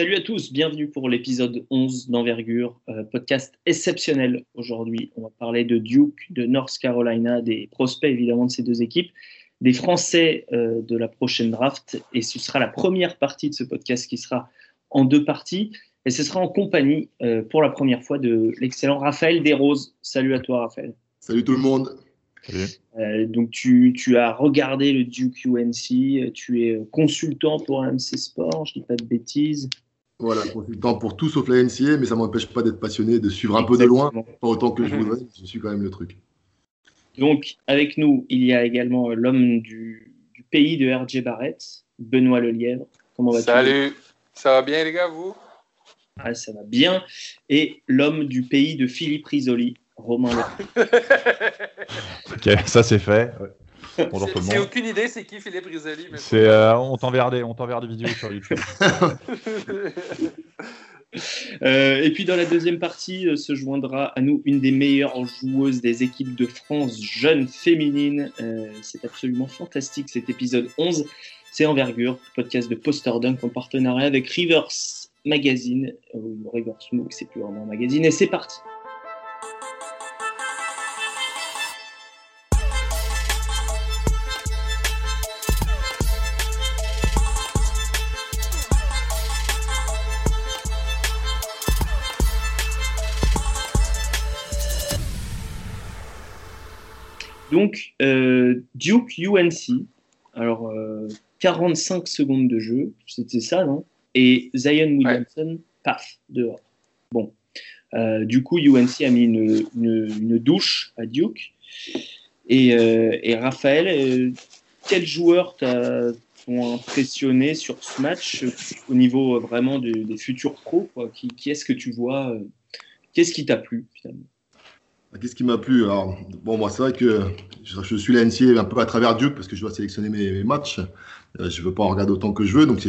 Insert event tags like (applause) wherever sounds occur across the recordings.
Salut à tous, bienvenue pour l'épisode 11 d'Envergure, euh, podcast exceptionnel aujourd'hui. On va parler de Duke, de North Carolina, des prospects évidemment de ces deux équipes, des Français euh, de la prochaine draft. Et ce sera la première partie de ce podcast qui sera en deux parties. Et ce sera en compagnie euh, pour la première fois de l'excellent Raphaël Desroses. Salut à toi Raphaël. Salut tout le monde. Euh, donc tu, tu, as regardé le Duke UNC, tu es consultant pour AMC Sport, je dis pas de bêtises. Voilà, consultant pour tout sauf la NCA, mais ça ne m'empêche pas d'être passionné, de suivre un peu de loin, pas autant que je mhm. voudrais, je suis quand même le truc. Donc avec nous, il y a également l'homme du, du, pays de RJ Barrett, Benoît Lelièvre. Comment vas-tu? Salut, ça va bien les gars, vous? Ah, Ça va bien. Et l'homme du pays de Philippe Risoli, Romain (laughs) ok, ça c'est fait. J'ai aucune idée c'est qui Philippe Risoli. C'est, euh, on t'enverra des, des vidéos sur YouTube. (laughs) Euh, et puis dans la deuxième partie euh, se joindra à nous une des meilleures joueuses des équipes de France jeunes féminines. c'est absolument fantastique cet épisode 11. C'est Envergure, podcast de Poster Dunk en partenariat avec Rivers Magazine. Rivers Smoke, c'est plus vraiment un magazine. Et c'est parti. Donc, euh, Duke UNC, alors 45 euh, secondes de jeu, c'était ça, non? Et Zion Williamson, paf, dehors. Bon, euh, du coup, UNC a mis une, douche à Duke. Et, Raphaël, quels joueurs t'ont impressionné sur ce match au niveau vraiment des futurs pros Qui, qui est-ce que tu vois Qu'est-ce qui t'a plu finalement? Qu'est-ce qui m'a plu? Alors, bon, moi, c'est vrai que je, suis la NCA un peu à travers Duke parce que je dois sélectionner mes, matchs. Euh, je ne veux pas en regarder autant que je veux. Donc,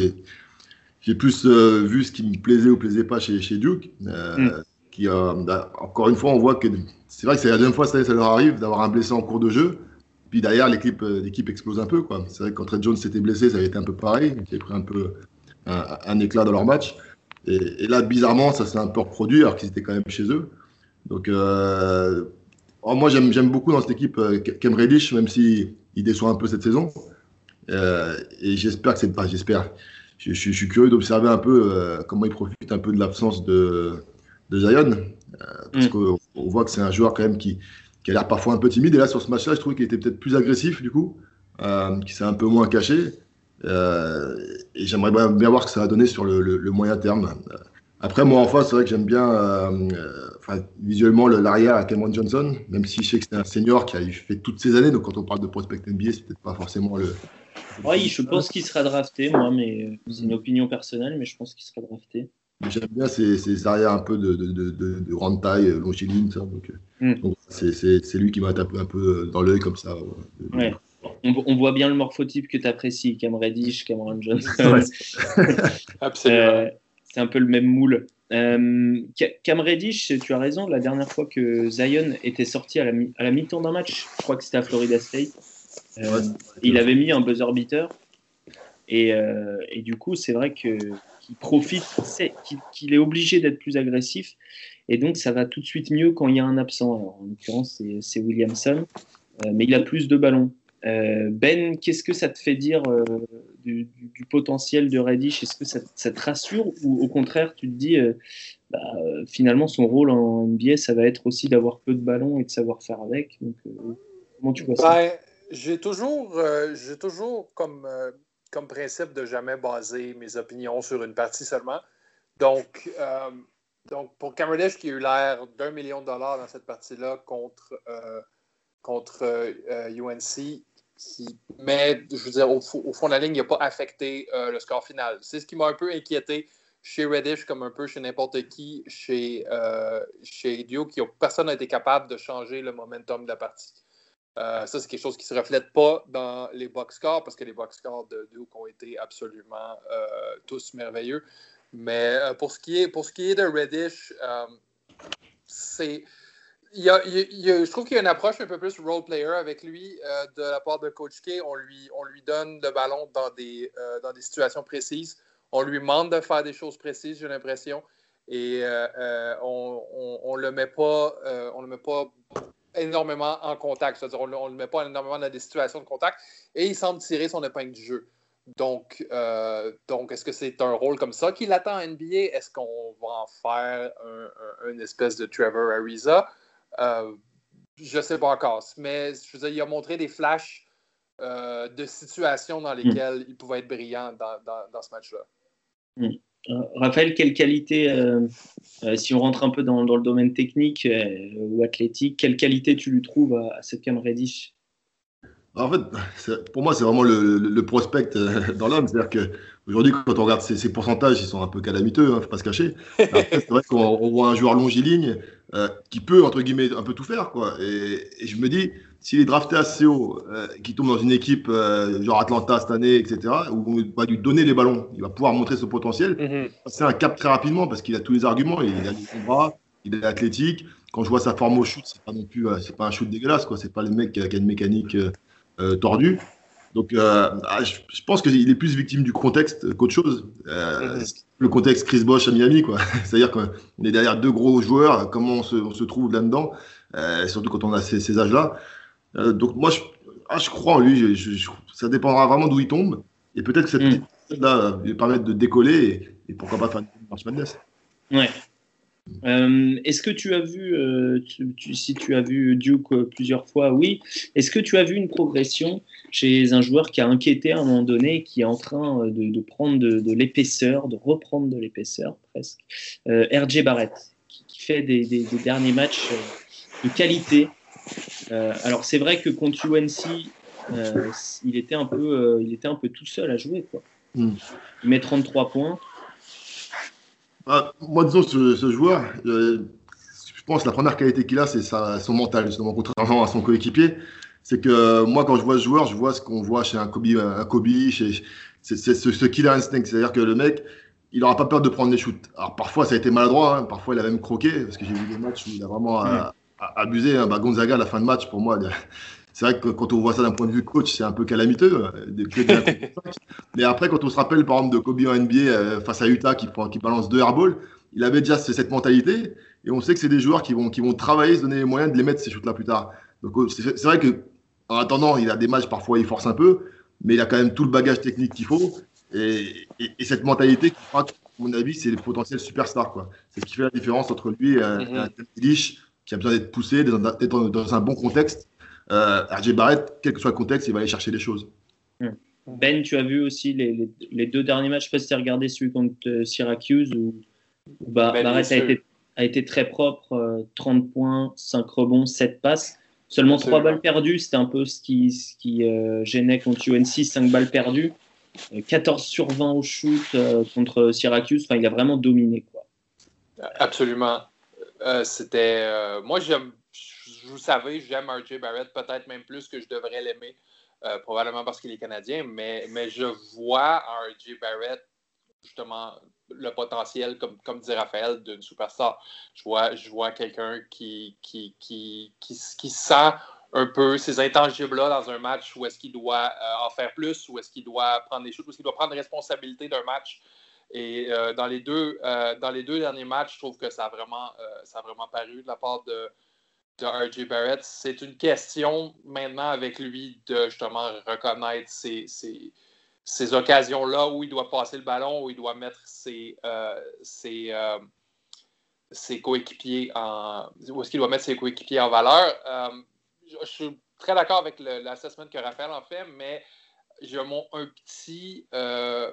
j'ai plus euh, vu ce qui me plaisait ou plaisait pas chez, chez Duke. Euh, mm. qui, bah, encore une fois, on voit que c'est vrai que c'est la deuxième fois cette année ça leur arrive d'avoir un blessé en cours de jeu. Puis derrière, l'équipe, l'équipe explose un peu. C'est vrai que quand Trey Jones s'était blessé, ça avait été un peu pareil. Ils avaient pris un peu un, éclat dans leur match. Et, et là, bizarrement, ça s'est un peu reproduit alors qu'ils étaient quand même chez eux. Donc, euh, oh, moi, j'aime beaucoup dans cette équipe euh, Kem Reddish, même s'il il déçoit un peu cette saison. Euh, et j'espère que c'est pas. J'espère. Je, suis curieux d'observer un peu comment il profite un peu de l'absence de, de Zion. parce mm. qu'on voit que c'est un joueur quand même qui, qui a l'air parfois un peu timide. Et là, sur ce match-là, je trouve qu'il était peut-être plus agressif, du coup, qui s'est un peu moins caché. et j'aimerais bien voir ce que ça va donner sur le, le, le moyen terme. Après, moi, en face, c'est vrai que j'aime bien enfin, visuellement l'arrière à Cameron Johnson, même si je sais que c'est un senior qui a fait toutes ces années. Donc quand on parle de prospect NBA, c'est peut-être pas forcément le. Oui, je pense qu'il sera drafté, moi, mais c'est une opinion personnelle, mais je pense qu'il sera drafté. J'aime bien ces, arrières un peu de, de, de, de grande taille, euh, longiligne, ça. Donc, euh, mm. c'est lui qui m'a tapé un peu dans l'œil comme ça. Ouais. On, voit bien le morphotype que tu apprécies, Cam Reddish, Cameron (laughs) Johnson. Absolument. Euh, c'est un peu le même moule. Euh, Cam Reddish, tu as raison, la dernière fois que Zion était sorti à la, mi-temps d'un match, je crois que c'était à Florida State, euh, il avait mis un buzzer beater. Et, euh, et du coup, c'est vrai qu'il profite, qu'il est obligé d'être plus agressif. Et donc, ça va tout de suite mieux quand il y a un absent. en l'occurrence, c'est Williamson. mais il a plus de ballons. Euh, ben, qu'est-ce que ça te fait dire euh, du, potentiel de Reddish Est-ce que ça, te rassure ou au contraire tu te dis euh, bah, finalement son rôle en NBA ça va être aussi d'avoir peu de ballons et de savoir faire avec Donc, Comment tu vois ça? Ben, J'ai toujours, toujours comme, comme principe de jamais baser mes opinions sur une partie seulement. Donc, donc pour Cameron qui a eu l'air d'un million de dollars dans cette partie-là contre contre UNC, mais je veux dire, au, fond de la ligne, il n'a pas affecté euh, le score final. C'est ce qui m'a un peu inquiété chez Reddish, comme un peu chez n'importe qui, chez, euh, chez Duke, qui personne n'a été capable de changer le momentum de la partie. Euh, ça, c'est quelque chose qui ne se reflète pas dans les box scores, parce que les box scores de Duke ont été absolument tous merveilleux. Mais pour, ce qui est, pour ce qui est de Reddish, c'est je trouve qu'il y a une approche un peu plus role player avec lui euh, de la part de Coach K. On lui, on lui donne le ballon dans des, euh, dans des situations précises. on lui demande de faire des choses précises, j'ai l'impression. Et on ne le met pas, on le met pas énormément en contact. C'est-à-dire, on ne le met pas énormément dans des situations de contact. Et il semble tirer son épingle du jeu. Donc, euh, donc est-ce que c'est un rôle comme ça qu'il attend en NBA? Est-ce qu'on va en faire une espèce de Trevor Ariza? Euh, je ne sais pas encore. Mais je veux dire, il a montré des flashs euh, de situations dans lesquelles mm. il pouvait être brillant dans, ce match-là. Mm. Raphaël, quelle qualité, si on rentre un peu dans, le domaine technique ou athlétique, quelle qualité tu lui trouves à, à cette Cam Reddish en fait, pour moi, c'est vraiment le, prospect euh, dans l'homme. C'est-à-dire qu'aujourd'hui, quand on regarde ces, pourcentages, ils sont un peu calamiteux, il hein, ne faut pas se cacher. C'est vrai qu'on voit un joueur longiligne euh, qui peut, entre guillemets, un peu tout faire. Quoi. Et, je me dis, s'il est drafté assez haut, euh, qui tombe dans une équipe genre Atlanta cette année, etc., où on va lui donner les ballons, il va pouvoir montrer ce potentiel. Mm-hmm. C'est un cap très rapidement parce qu'il a tous les arguments. Il a des bras, il est athlétique. Quand je vois sa forme au shoot, c'est pas non plus, c'est pas un shoot dégueulasse. Quoi. C'est pas le mec qui a, une mécanique euh, tordu. Donc, euh, ah, je, pense qu'il est plus victime du contexte qu'autre chose. Euh, mhm. Le contexte Chris Bosch à Miami, quoi. (laughs) C'est-à-dire qu'on est derrière deux gros joueurs. Comment on se, trouve là-dedans, surtout quand on a ces, âges-là. donc, moi, je, ah, je, crois en lui. ça dépendra vraiment d'où il tombe. Et peut-être que cette mhm. petite-là lui permettre de décoller et, pourquoi pas faire une marche madness. Ouais. Euh, est-ce que tu as vu, euh, si tu as vu Duke euh, plusieurs fois, oui. Est-ce que tu as vu une progression chez un joueur qui a inquiété à un moment donné, qui est en train de, prendre de, l'épaisseur, de reprendre de l'épaisseur presque RJ Barrett, qui, fait des, derniers matchs de qualité. alors c'est vrai que contre UNC, il, était un peu, il était un peu tout seul à jouer. Quoi. Hmm. Il met 33 points. Ah, moi, disons, ce, ce joueur, euh, je pense que la première qualité qu'il a, c'est son mental, justement, contrairement à son coéquipier. C'est que moi, quand je vois ce joueur, je vois ce qu'on voit chez un Kobe, un Kobe c'est ce, ce, killer instinct. C'est-à-dire que le mec, il n'aura pas peur de prendre des shoots. Alors parfois, ça a été maladroit, hein. parfois, il a même croqué, parce que j'ai vu des matchs où il a vraiment euh, abusé. Hein. Bah, Gonzaga, à la fin de match, pour moi, c'est vrai que quand on voit ça d'un point de vue coach, c'est un peu calamiteux. (laughs) Mais après, quand on se rappelle par exemple de Kobe en NBA euh, face à Utah qui, qui balance deux airballs, il avait déjà cette mentalité. Et on sait que c'est des joueurs qui vont, qui vont travailler, se donner les moyens de les mettre ces shoots-là plus tard. Donc euh, c'est vrai que en attendant, il a des matchs parfois il force un peu, mais il a quand même tout le bagage technique qu'il faut. Et, cette mentalité qui à mon avis, c'est le potentiel superstar. C'est ce qui fait la différence entre lui et un, mm qui a besoin d'être poussé, d'être dans un bon contexte euh, RJ Barrett, quel que soit le contexte, il va aller chercher des choses. Ben, tu as vu aussi les, deux derniers matchs, je ne sais pas si tu as regardé celui contre euh, Syracuse où, ben, Barrett a été, très propre, 30 euh, points, 5 rebonds, 7 passes. Seulement 3 balles perdues, c'était un peu ce qui, ce qui euh, gênait contre UNC, 5 balles perdues. 14 sur 20 au shoot contre Syracuse, enfin, il a vraiment dominé. Quoi. Absolument. c'était, moi, j'aime vous savez, j'aime RJ Barrett peut-être même plus que je devrais l'aimer, euh, probablement parce qu'il est canadien, mais, mais je vois en RJ Barrett justement le potentiel, comme, comme dit Raphaël, d'une superstar. Je vois, je vois quelqu'un qui qui, qui, qui, sent un peu ces intangibles-là dans un match où est-ce qu'il doit euh, en faire plus, où est-ce qu'il doit prendre des choses, où est-ce qu'il doit prendre responsabilité d'un match. Et euh, dans, les deux, dans les deux derniers matchs, je trouve que ça vraiment, ça a vraiment paru de la part de, de R.J. Barrett. C'est une question maintenant avec lui de justement reconnaître ces, ces, occasions-là où il doit passer le ballon, où il doit mettre ses, euh, euh, ses, coéquipiers en. où est-ce qu'il doit mettre ses coéquipiers en valeur. Euh, je, suis très d'accord avec l'assessment que Raphaël en fait, mais j'ai un petit. un,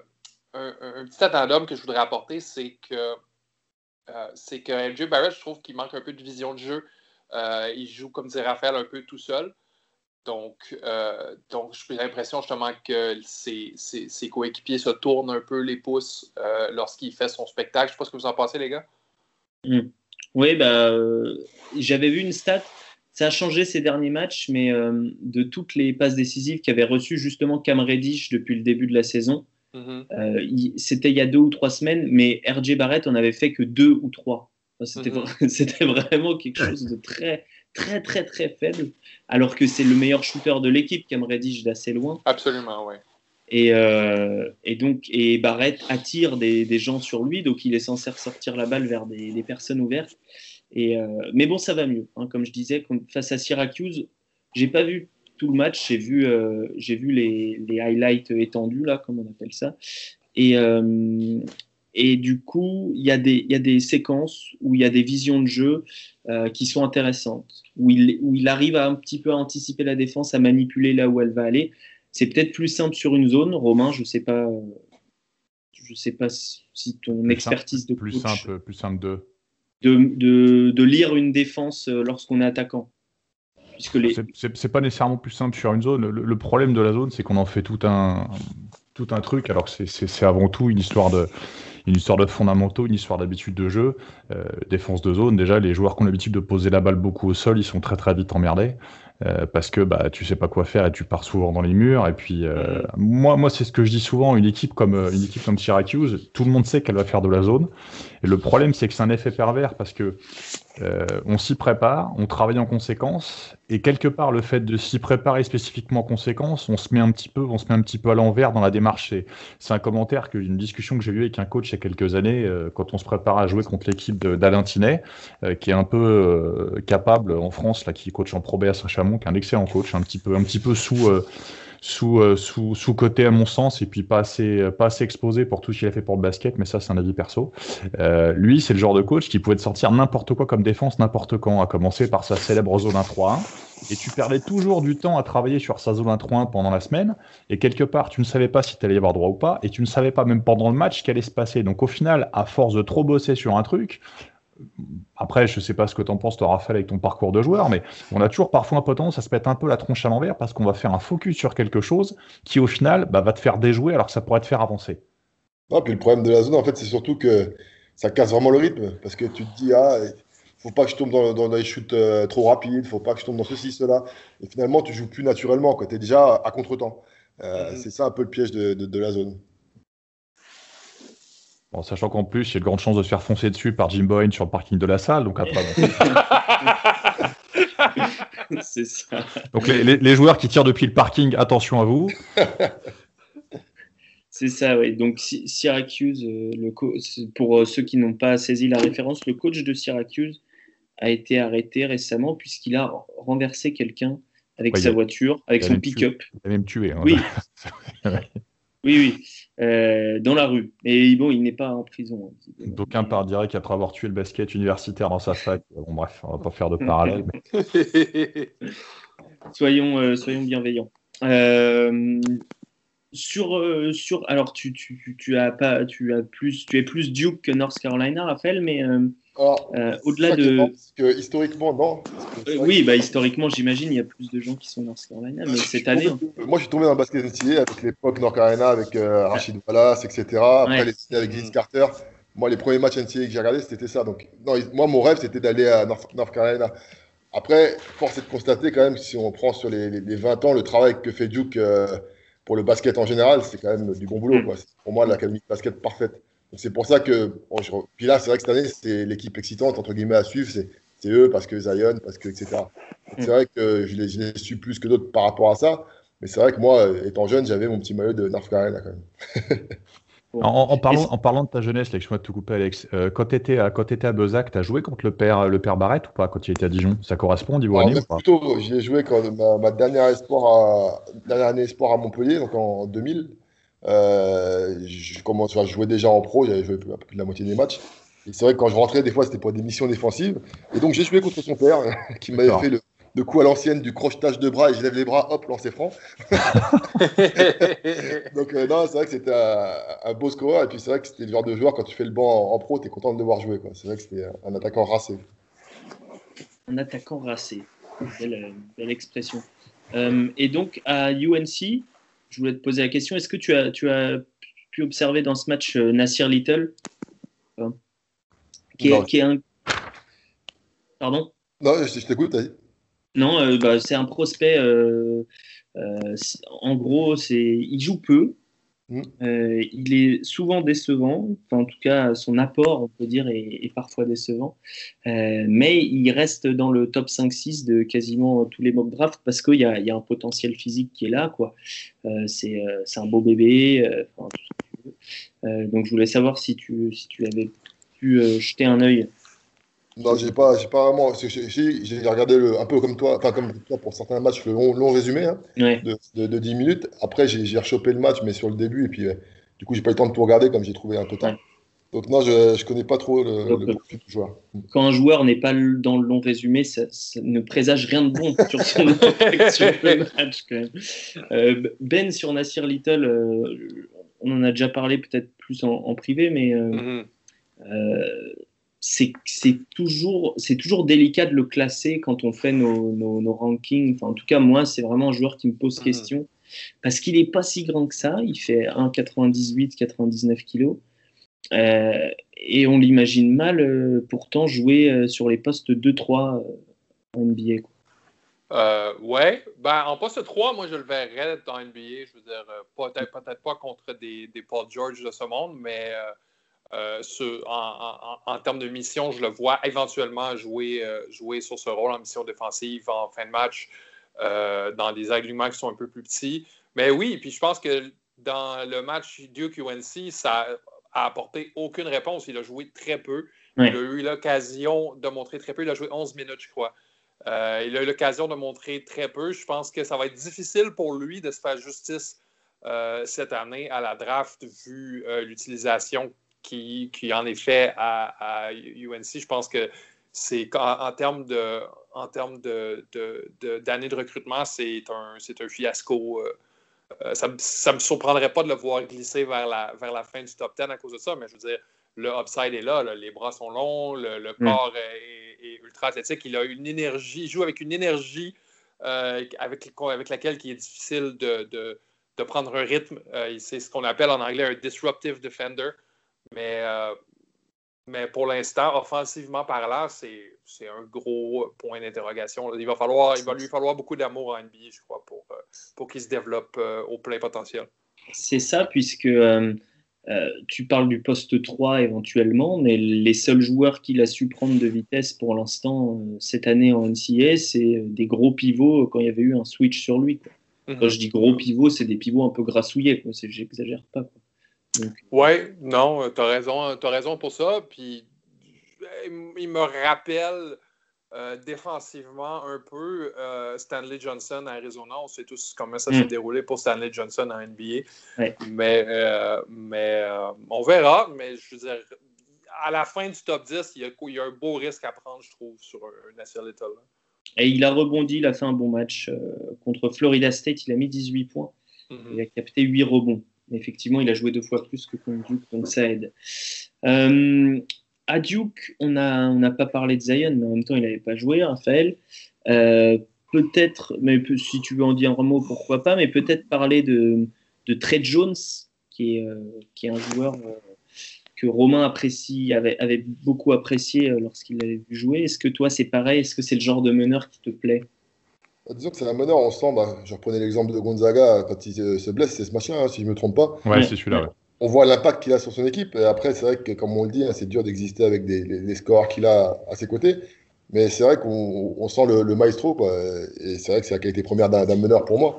un, petit que je voudrais apporter, c'est que c'est que R.J. Barrett, je trouve qu'il manque un peu de vision de jeu. Euh, il joue, comme disait Raphaël, un peu tout seul. Donc, euh, donc j'ai l'impression justement que ses, coéquipiers se tournent un peu les pouces euh, lorsqu'il fait son spectacle. Je ne sais pas ce que vous en pensez, les gars. Hmm. Oui, bah, j'avais vu une stat. Ça a changé ces derniers matchs, mais de toutes les passes décisives qu'avait reçues justement Cam Reddish depuis le début de la saison, mm-hmm. c'était il y a deux ou trois semaines, mais RJ Barrett en avait fait que deux ou trois. Mhm. (laughs) C'était vraiment quelque chose de très, très, très, très faible, alors que c'est le meilleur shooter de l'équipe, Cam Reddish, d'assez loin. Absolument, oui. Et, euh, et, donc, et Barrett attire des, des, gens sur lui, donc il est censé ressortir la balle vers des, des personnes ouvertes. Et, euh, mais bon, ça va mieux. Hein, comme je disais, face à Syracuse, j'ai pas vu tout le match, j'ai vu, euh, j'ai vu les, les, highlights étendus, là, comme on appelle ça. Et, euh, et du coup, il y, a des, y a des séquences où il y a des visions de jeu euh, qui sont intéressantes, où il, où il arrive à un petit peu à anticiper la défense, à manipuler là où elle va aller. C'est peut-être plus simple sur une zone. Romain, je sais pas, je sais pas si ton plus expertise simple, de plus coach, simple, plus simple de. De, de, de lire une défense euh, lorsqu'on est attaquant. Puisque les... C'est pas nécessairement plus simple sur une zone. Le, le problème de la zone, c'est qu'on en fait tout un, tout un truc, alors que c'est avant tout une histoire de, une histoire de fondamentaux, une histoire d'habitude de jeu. Euh, défense de zone, déjà, les joueurs qui ont l'habitude de poser la balle beaucoup au sol, ils sont très très vite emmerdés. Euh, parce que bah, tu sais pas quoi faire et tu pars souvent dans les murs. Et puis, euh, moi, moi c'est ce que je dis souvent une équipe, comme, une équipe comme Syracuse, tout le monde sait qu'elle va faire de la zone. Et le problème, c'est que c'est un effet pervers parce que euh, on s'y prépare, on travaille en conséquence, et quelque part, le fait de s'y préparer spécifiquement en conséquence, on se met un petit peu, on se met un petit peu à l'envers dans la démarche. C'est un commentaire, que, une discussion que j'ai eue avec un coach il y a quelques années, euh, quand on se prépare à jouer contre l'équipe d'Alain Tinet, euh, qui est un peu capable en France, là, qui coach en Pro B à Saint-Chamond, qui est un excellent coach, un petit peu, un petit peu sous sous, euh, sous, sous côté à mon sens et puis pas assez, pas assez exposé pour tout ce qu'il a fait pour le basket, mais ça c'est un avis perso. Euh, lui, c'est le genre de coach qui pouvait te sortir n'importe quoi comme défense, n'importe quand, à commencer par sa célèbre zone 1-3-1. Et tu perdais toujours du temps à travailler sur sa zone 1-3-1 pendant la semaine. Et quelque part, tu ne savais pas si tu allais y avoir droit ou pas. Et tu ne savais pas même pendant le match ce qui allait se passer. Donc au final, à force de trop bosser sur un truc, après, je sais pas ce que tu en penses, toi, Raphaël, avec ton parcours de joueur, mais on a toujours parfois un peu tendance à se mettre un peu la tronche à l'envers parce qu'on va faire un focus sur quelque chose qui, au final, bah, va te faire déjouer alors que ça pourrait te faire avancer. Non, puis le problème de la zone, en fait, c'est surtout que ça casse vraiment le rythme parce que tu te dis, ah, faut pas que je tombe dans, dans des shoots euh, trop rapides, faut pas que je tombe dans ceci, cela. Et finalement, tu joues plus naturellement, tu es déjà à contre-temps. Euh, C'est ça un peu le piège de, de, de la zone. Bon, sachant qu'en plus, il y a de grandes chances de se faire foncer dessus par Jim Boyne sur le parking de la salle, donc après. Bon. (laughs) c'est ça. Donc les, les, les, joueurs qui tirent depuis le parking, attention à vous. (laughs) c'est ça, oui. Donc Syracuse, euh, le pour euh, ceux qui n'ont pas saisi la référence, le coach de Syracuse a été arrêté récemment puisqu'il a renversé quelqu'un avec ouais, sa voiture, avec son pick-up. Il a même tué. Hein, oui. (laughs) Oui, oui, euh, dans la rue. Et bon, il n'est pas en prison. D'aucuns par dirait qu'après avoir tué le basket universitaire dans sa fac, bon bref, on va pas faire de parallèle. Mais... (laughs) soyons, euh, soyons bienveillants. Euh, sur, euh, sur, alors tu, tu, tu, as pas, tu as plus, tu es plus Duke que North Carolina, Raphaël, mais euh, au-delà de. Parce que historiquement, non. Que oui, bah, historiquement, j'imagine, il y a plus de gens qui sont North Carolina, mais cette tombé, année. Hein. Moi, je suis tombé dans le basket NCAA avec l'époque North Carolina, avec euh, Rachid Wallace, etc. Après, ouais. les avec Vince Carter. Moi, les premiers matchs NCAA que j'ai regardés, c'était ça. Donc, non, moi, mon rêve, c'était d'aller à North, North, Carolina. Après, force est de constater quand même, si on prend sur les, les, les 20 ans, le travail que fait Duke euh, pour le basket en général, c'est quand même du bon boulot. Quoi. Pour moi, l'académie de basket parfaite. C'est pour ça que. Bon, je... Puis là, c'est vrai que cette année, c'est l'équipe excitante, entre guillemets, à suivre. C'est eux, parce que Zion, parce que, etc. C'est vrai que je les, je les suis plus que d'autres par rapport à ça. Mais c'est vrai que moi, étant jeune, j'avais mon petit maillot de North Carolina quand même. (laughs) en, en, parlant, en, parlant, de ta jeunesse, laisse-moi te couper, Alex. Euh, quand tu étais, étais, à Bezac, tu as joué contre le père, le père Barrett ou pas quand tu étais à Dijon? Ça correspond au niveau année Plutôt, j'y ai joué quand ma, ma dernière, espoir à, dernière année espoir à Montpellier, donc en 2000. Euh, je commence à jouer déjà en pro, j'avais joué un peu plus de la moitié des matchs. Et c'est vrai que quand je rentrais, des fois, c'était pour des missions défensives. Et donc, j'ai joué contre son père, (laughs) qui m'avait fait le, le, coup à l'ancienne du crochetage de bras et je lève les bras, hop, lancer franc. (laughs) donc, euh, non, c'est vrai que c'était un, un, beau score. Et puis, c'est vrai que c'était le genre de joueur, quand tu fais le banc en, en pro, tu es content de devoir jouer. C'est vrai que c'était un attaquant racé. Un attaquant racé. Belle, belle expression. Euh, et donc, à UNC, je voulais te poser la question. Est-ce que tu as, tu as pu observer dans ce match euh, Nassir Little euh, qui, est, qui, est, un. Pardon? Non, je, je t'écoute. Non, euh, bah, c'est un prospect. Euh, en gros, c'est, il joue peu. Mm. Euh, il est souvent décevant, en tout cas son apport, on peut dire, est, parfois décevant, euh, mais il reste dans le top 5-6 de quasiment tous les mock drafts parce qu'il y, a un potentiel physique qui est là, quoi. Euh, c'est un beau bébé, donc je voulais savoir si tu, si tu avais pu jeter un œil non, j'ai pas, j'ai pas vraiment. J'ai regardé le, un peu comme toi, enfin comme toi pour certains matchs, le long, résumé hein, de, de, 10 minutes. Après, j'ai rechopé le match, mais sur le début, et puis euh, du coup, j'ai pas eu le temps de tout regarder comme j'ai trouvé un peu de temps. Donc non, je, je connais pas trop le, le profil du joueur. Quand un joueur n'est pas dans le long résumé, ça, ne présage rien de bon sur son (laughs) le match quand même. Euh, ben sur Nasir Little, euh, on en a déjà parlé peut-être plus en, privé, mais mm-hmm c'est toujours, toujours délicat de le classer quand on fait nos, nos, rankings. Enfin, en tout cas, moi, c'est vraiment un joueur qui me pose mhm. question parce qu'il n'est pas si grand que ça. Il fait 1,98, 99 kg. Euh, et on l'imagine mal euh, pourtant jouer euh, sur les postes 2-3 en NBA. ouais, ben, en poste 3, moi je le verrais dans NBA. Je veux dire, peut-être peut pas contre des, des, Paul George de ce monde, mais euh, en, termes de mission, je le vois éventuellement jouer, euh, jouer sur ce rôle en mission défensive en fin de match euh, dans des alignements qui sont un peu plus petits. Mais oui, puis je pense que dans le match Duke UNC, ça a apporté aucune réponse. Il a joué très peu. Il a eu l'occasion de montrer très peu. Il a joué 11 minutes, je crois. il a eu l'occasion de montrer très peu. Je pense que ça va être difficile pour lui de se faire justice cette année à la draft vu l'utilisation qui, qui en est fait à, UNC. Je pense que c'est en, termes de en termes de, d'années de, recrutement, c'est un, c'est un fiasco. Euh, euh, ça ne me surprendrait pas de le voir glisser vers la, vers la fin du top 10 à cause de ça, mais je veux dire, le upside est là, les bras sont longs, le, mm. corps est, ultra athlétique, il a une énergie, il joue avec une énergie euh, avec, avec laquelle il est difficile de, de prendre un rythme. c'est ce qu'on appelle en anglais un disruptive defender. Mais, euh, mais pour l'instant, offensivement parlant, c'est un gros point d'interrogation. Il, va falloir, il va lui falloir beaucoup d'amour en NBA, je crois, pour, euh, pour qu'il se développe euh, au plein potentiel. C'est ça, puisque tu parles du poste 3 éventuellement, mais les seuls joueurs qu'il a su prendre de vitesse pour l'instant cette année en NCA, c'est des gros pivots quand il y avait eu un switch sur lui. Mm-hmm. Quand je dis gros pivots, c'est des pivots un peu grassouillés, j'exagère pas. Quoi. Oui, non, euh, tu as raison, as raison pour ça. Puis il me rappelle euh, défensivement un peu euh, Stanley Johnson à Arizona. On sait tous comment ça s'est mm. déroulé pour Stanley Johnson en NBA. Mais, mais on verra. Mais je veux dire, à la fin du top 10, il y a, un beau risque à prendre, je trouve, sur un, National Little. Et il a rebondi, il a fait un bon match contre Florida State. Il a mis 18 points. Mm-hmm. Il a capté 8 rebonds effectivement, il a joué deux fois plus que contre Duke, donc ça aide. Euh, à Duke, on n'a pas parlé de Zion, mais en même temps, il n'avait pas joué, Raphaël. Euh, peut-être, mais si tu veux en dire un mot, pourquoi pas, mais peut-être parler de, Trey Jones, qui est, euh, un joueur que Romain apprécie, avait, avait beaucoup apprécié lorsqu'il l'avait vu jouer. Est-ce que toi, c'est pareil? Est-ce que c'est le genre de meneur qui te plaît? Disons que c'est un meneur, on sent, bah, je reprenais l'exemple de Gonzaga quand il se blesse, c'est ce machin, hein, si je ne me trompe pas. Ouais, c'est celui-là. On voit l'impact qu'il a sur son équipe. Et après, c'est vrai que, comme on le dit, hein, c'est dur d'exister avec des, les, scores qu'il a à ses côtés. Mais c'est vrai qu'on sent le, maestro. Quoi. Et c'est vrai que c'est la qualité première d'un meneur pour moi.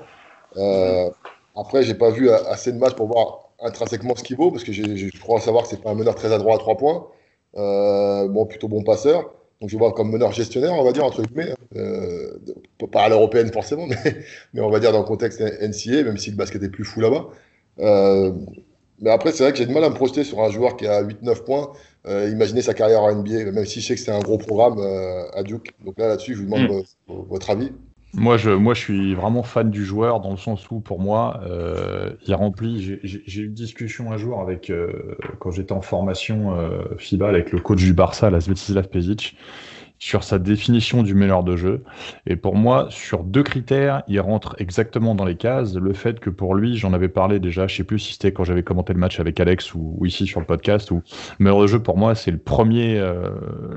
Euh, après, j'ai pas vu assez de matchs pour voir intrinsèquement ce qu'il vaut, parce que je crois savoir que c'est pas un meneur très adroit à trois points. Euh, bon, plutôt bon passeur. Donc je vois comme meneur gestionnaire, on va dire, entre guillemets. Euh, pas à l'européenne forcément, mais, mais, on va dire dans le contexte NCA, même si le basket est plus fou là-bas. Euh, mais après, c'est vrai que j'ai du mal à me projeter sur un joueur qui a 8-9 points. Euh, imaginez sa carrière en NBA, même si je sais que c'est un gros programme à Duke. Donc là, là-dessus, je vous demande mm. votre avis. Moi je, moi, je suis vraiment fan du joueur dans le sens où, pour moi, euh, il remplit. J'ai eu une discussion un jour avec, euh, quand j'étais en formation euh, FIBA avec le coach du Barça, la Svetislav Pezic. Sur sa définition du meilleur de jeu. Et pour moi, sur deux critères, il rentre exactement dans les cases. Le fait que pour lui, j'en avais parlé déjà, je sais plus si c'était quand j'avais commenté le match avec Alex ou, ici sur le podcast, où meilleur de jeu pour moi, c'est le premier, euh,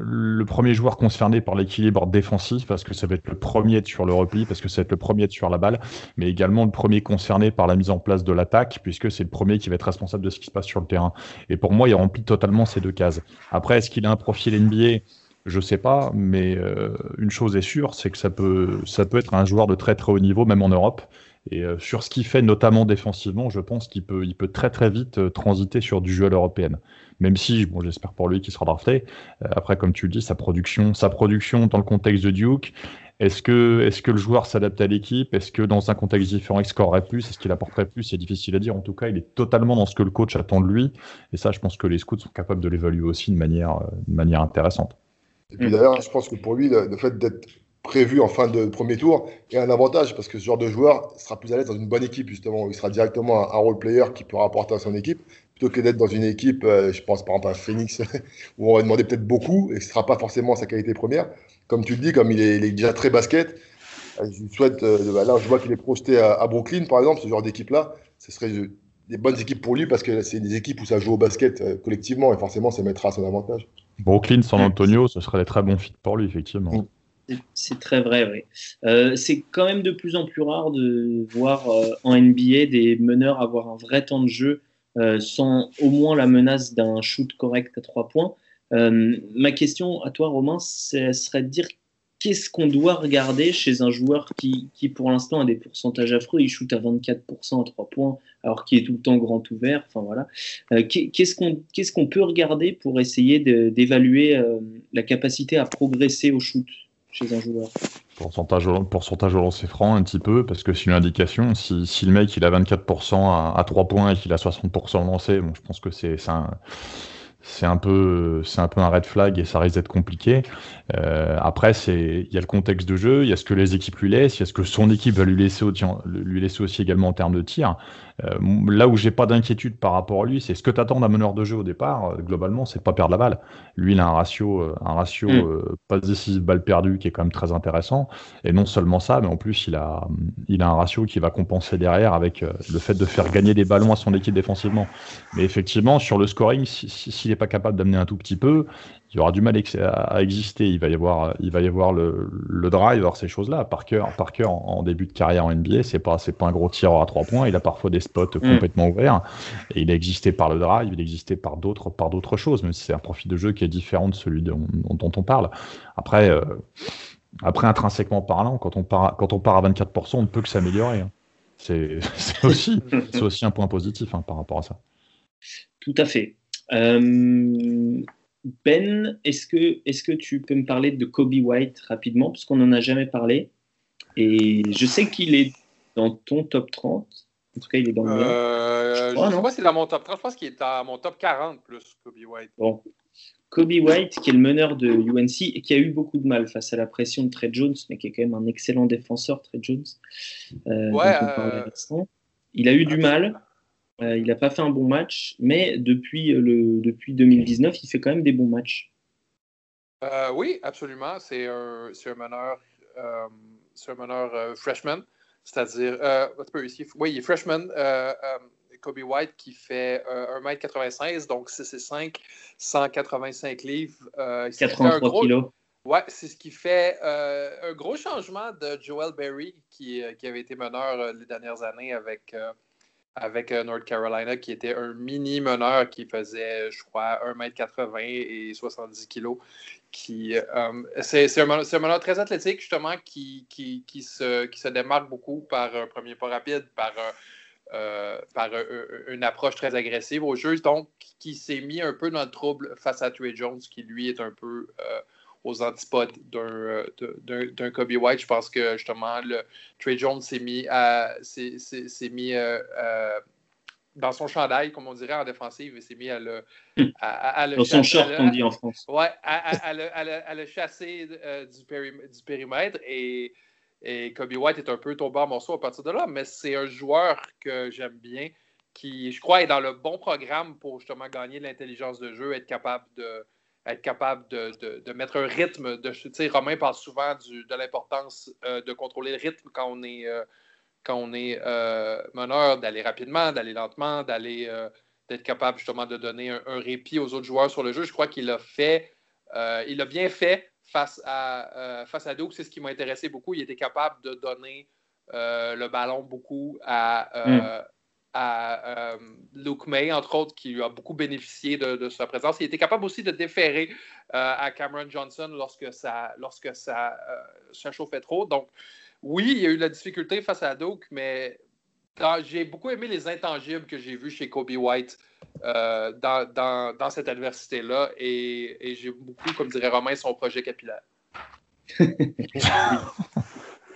le premier joueur concerné par l'équilibre défensif, parce que ça va être le premier sur le repli, parce que ça va être le premier sur la balle, mais également le premier concerné par la mise en place de l'attaque, puisque c'est le premier qui va être responsable de ce qui se passe sur le terrain. Et pour moi, il remplit totalement ces deux cases. Après, est-ce qu'il a un profil NBA je sais pas, mais euh, une chose est sûre, c'est que ça peut, ça peut être un joueur de très très haut niveau, même en Europe. Et euh, sur ce qu'il fait, notamment défensivement, je pense qu'il peut, il peut très très vite euh, transiter sur du jeu à l'européenne. Même si, bon, j'espère pour lui qu'il sera drafté. après, comme tu le dis, sa production, sa production dans le contexte de Duke, est-ce que, est-ce que le joueur s'adapte à l'équipe? Est-ce que dans un contexte différent, il scorerait plus? Est-ce qu'il apporterait plus? C'est difficile à dire. En tout cas, il est totalement dans ce que le coach attend de lui. Et ça, je pense que les scouts sont capables de l'évaluer aussi de manière, de manière intéressante. Et puis d'ailleurs, je pense que pour lui, le, fait d'être prévu en fin de premier tour est un avantage parce que ce genre de joueur sera plus à l'aise dans une bonne équipe, justement. Il sera directement un, role player qui pourra apporter à son équipe plutôt que d'être dans une équipe, euh, je pense par exemple à Phoenix, (laughs) où on va demander peut-être beaucoup et ce ne sera pas forcément sa qualité première. Comme tu le dis, comme il est, déjà très basket, euh, je souhaite, euh, bah là je vois qu'il est projeté à, Brooklyn par exemple, ce genre d'équipe-là, ce serait des bonnes équipes pour lui parce que c'est des équipes où ça joue au basket collectivement et forcément ça mettra à son avantage. Brooklyn, San Antonio, ce serait des très bons fits pour lui, effectivement. C'est très vrai, oui. Euh, c'est quand même de plus en plus rare de voir euh, en NBA des meneurs avoir un vrai temps de jeu euh, sans au moins la menace d'un shoot correct à trois points. ma question à toi, Romain, serait de dire qu'est-ce qu'on doit regarder chez un joueur qui, qui pour l'instant a des pourcentages affreux Il shoot à 24% à 3 points, alors qu'il est tout le temps grand ouvert. Enfin voilà. Euh, qu'est-ce qu'on peut regarder pour essayer d'évaluer euh, la capacité à progresser au shoot chez un joueur? Pourcentage, pourcentage au lancer franc un petit peu, parce que c'est une indication. Si, le mec il a 24% à, à 3 points et qu'il a 60% au lancer, bon, je pense que c'est un c'est un peu c'est un peu un red flag et ça risque d'être compliqué. Euh, après c'est il y a le contexte de jeu, il y a ce que les équipes lui laissent, il y a ce que son équipe va lui laisser lui laisser aussi également en termes de tir. Euh, là où j'ai pas d'inquiétude par rapport à lui, c'est ce que t'attends d'un meneur de jeu au départ. Euh, globalement, c'est pas perdre la balle. Lui, il a un ratio, euh, un ratio mm. pas décisif balle perdue qui est quand même très intéressant. Et non seulement ça, mais en plus, il a, il a un ratio qui va compenser derrière avec le fait de faire gagner des ballons à son équipe défensivement. Mais effectivement, sur le scoring, s'il n'est pas capable d'amener un tout petit peu, il y aura du mal à, exister. Il va y avoir, il va y avoir le, le drive, ces choses-là. Parker, Parker en, en, début de carrière en NBA, c'est pas, c'est pas un gros tireur à trois points. Il a parfois des spots mm. complètement ouverts. Et il a existé par le drive, il a existé par d'autres, par d'autres choses. Même si c'est un profil de jeu qui est différent de celui dont, dont on parle. Après, euh, après intrinsèquement parlant, quand on part, quand on part à 24%, on ne peut que s'améliorer. Hein. C'est, (laughs) aussi, (laughs) aussi un point positif hein, par rapport à ça. Tout à fait. Euh, ben, est-ce que, est que tu peux me parler de Kobe White rapidement, parce qu'on n'en a jamais parlé Et je sais qu'il est dans ton top 30. En tout cas, il est dans le euh, Je crois, je sais pas c'est dans mon top 30. Je pense qu'il est dans mon top 40 plus Kobe White. Bon. Kobe White, qui est le meneur de UNC et qui a eu beaucoup de mal face à la pression de Trey Jones, mais qui est quand même un excellent défenseur, Trey Jones. Euh, ouais, euh... Il a eu du mal. Euh, il n'a pas fait un bon match, mais depuis, euh, le, depuis 2019, il fait quand même des bons matchs. Euh, oui, absolument. C'est un, un, meneur, un meneur freshman, c'est-à-dire, oui, il est freshman. Kobe White qui fait 1m96, donc 6,5, 185 livres. 83 gros, kilos. Ouais, c'est ce qui fait un gros changement de Joel Berry, qui, qui avait été meneur les dernières années avec avec euh, North Carolina, qui était un mini meneur qui faisait, je crois, 1m80 et 70 kg. Euh, c'est, un, meneur très athlétique, justement, qui, qui, qui, se, qui se démarque beaucoup par un premier pas rapide, par, euh, par une approche très agressive au jeu, donc qui s'est mis un peu dans le trouble face à Trey Jones, qui lui est un peu aux antipodes euh, d'un Kobe White. Je pense que justement, le, Trey Jones s'est mis, à, mis euh, euh, dans son chandail, comme on dirait en défensive, il s'est mis à le. À, dans son short, on dit en France. Oui, à, le, chasser du, périmètre. Et, et Kobe White est un peu tombé en morceaux à partir de là, mais c'est un joueur que j'aime bien, qui, je crois, est dans le bon programme pour justement gagner l'intelligence de jeu, être capable de être capable de, mettre un rythme. De, Romain parle souvent de l'importance de contrôler le rythme quand on est, quand on est meneur, d'aller rapidement, d'aller lentement, d'aller d'être capable justement de donner un, répit aux autres joueurs sur le jeu. Je crois qu'il a fait, il a bien fait face à, face à Duke. C'est ce qui m'a intéressé beaucoup. Il était capable de donner le ballon beaucoup à, mm à euh, Luke May, entre autres, qui a beaucoup bénéficié de, sa présence. Il était capable aussi de déférer euh, à Cameron Johnson lorsque ça, lorsque ça, euh, chauffait trop. Donc, oui, il y a eu la difficulté face à Duke, mais j'ai beaucoup aimé les intangibles que j'ai vus chez Kobe White dans, cette adversité-là et, et j'ai beaucoup, comme dirait Romain, son projet capillaire. (laughs)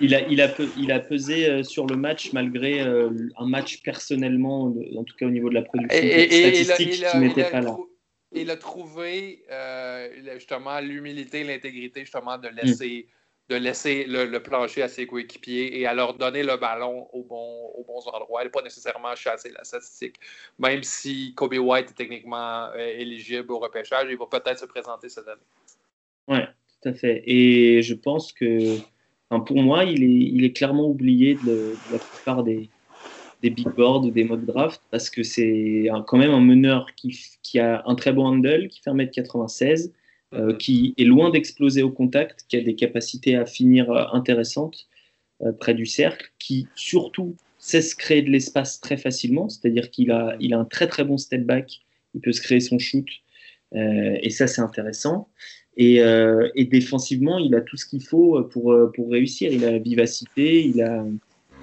il a, il, a, il a pesé euh, sur le match malgré euh, un match personnellement, en tout cas au niveau de la production statistique, qui n'était pas là. Il a trouvé euh, justement l'humilité, l'intégrité justement de laisser, mm. de laisser le, plancher à ses coéquipiers et à leur donner le ballon au bon, aux bons endroits. Il n'est pas nécessairement chasser la statistique. Même si Kobe White est techniquement éligible au repêchage, il va peut-être se présenter cette année. Oui, tout à fait. Et je pense que pour moi, il est, il est, clairement oublié de, la plupart des, des, big boards ou des mock draft parce que c'est quand même un meneur qui, qui, a un très bon handle, qui fait 1m96, euh, mhm. qui est loin d'exploser au contact, qui a des capacités à finir euh, intéressantes euh, près du cercle, qui surtout sait se créer de l'espace très facilement, c'est-à-dire qu'il a, il a un très très bon step back, il peut se créer son shoot, et ça c'est intéressant. Euh, et, défensivement, il a tout ce qu'il faut pour, euh, pour réussir. Il a la vivacité, il a,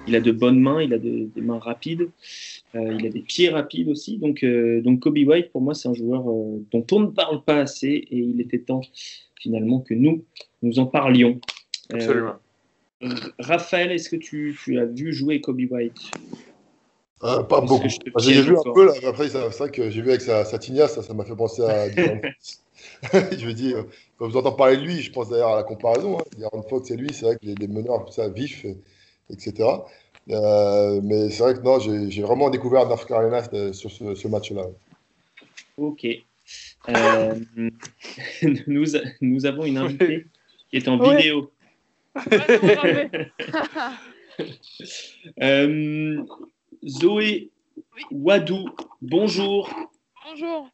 il a de bonnes mains, il a des mains rapides, euh, il a des pieds rapides aussi. Donc, donc Kobe White, pour moi, c'est un joueur dont on ne parle pas assez et il était temps finalement que nous, nous en parlions. Absolument. Raphaël, est-ce que tu, tu, as vu jouer Kobe White? Pas beaucoup. J'ai vu un peu, là, après, c'est vrai que j'ai vu avec sa, sa tignasse, ça m'a fait penser à. (laughs) je veux dire, quand vous entendez parler de lui, je pense d'ailleurs à la comparaison. Hein. Aaron Fox et lui, c'est vrai que les, meneurs, tout ça, vifs, etc. Euh, mais c'est vrai que non, j'ai vraiment découvert North Carolina euh, sur ce, match-là. Ok. Euh, (laughs) nous, nous avons une invitée qui est en vidéo. (laughs) Zoé Wadou, bonjour. Bonjour.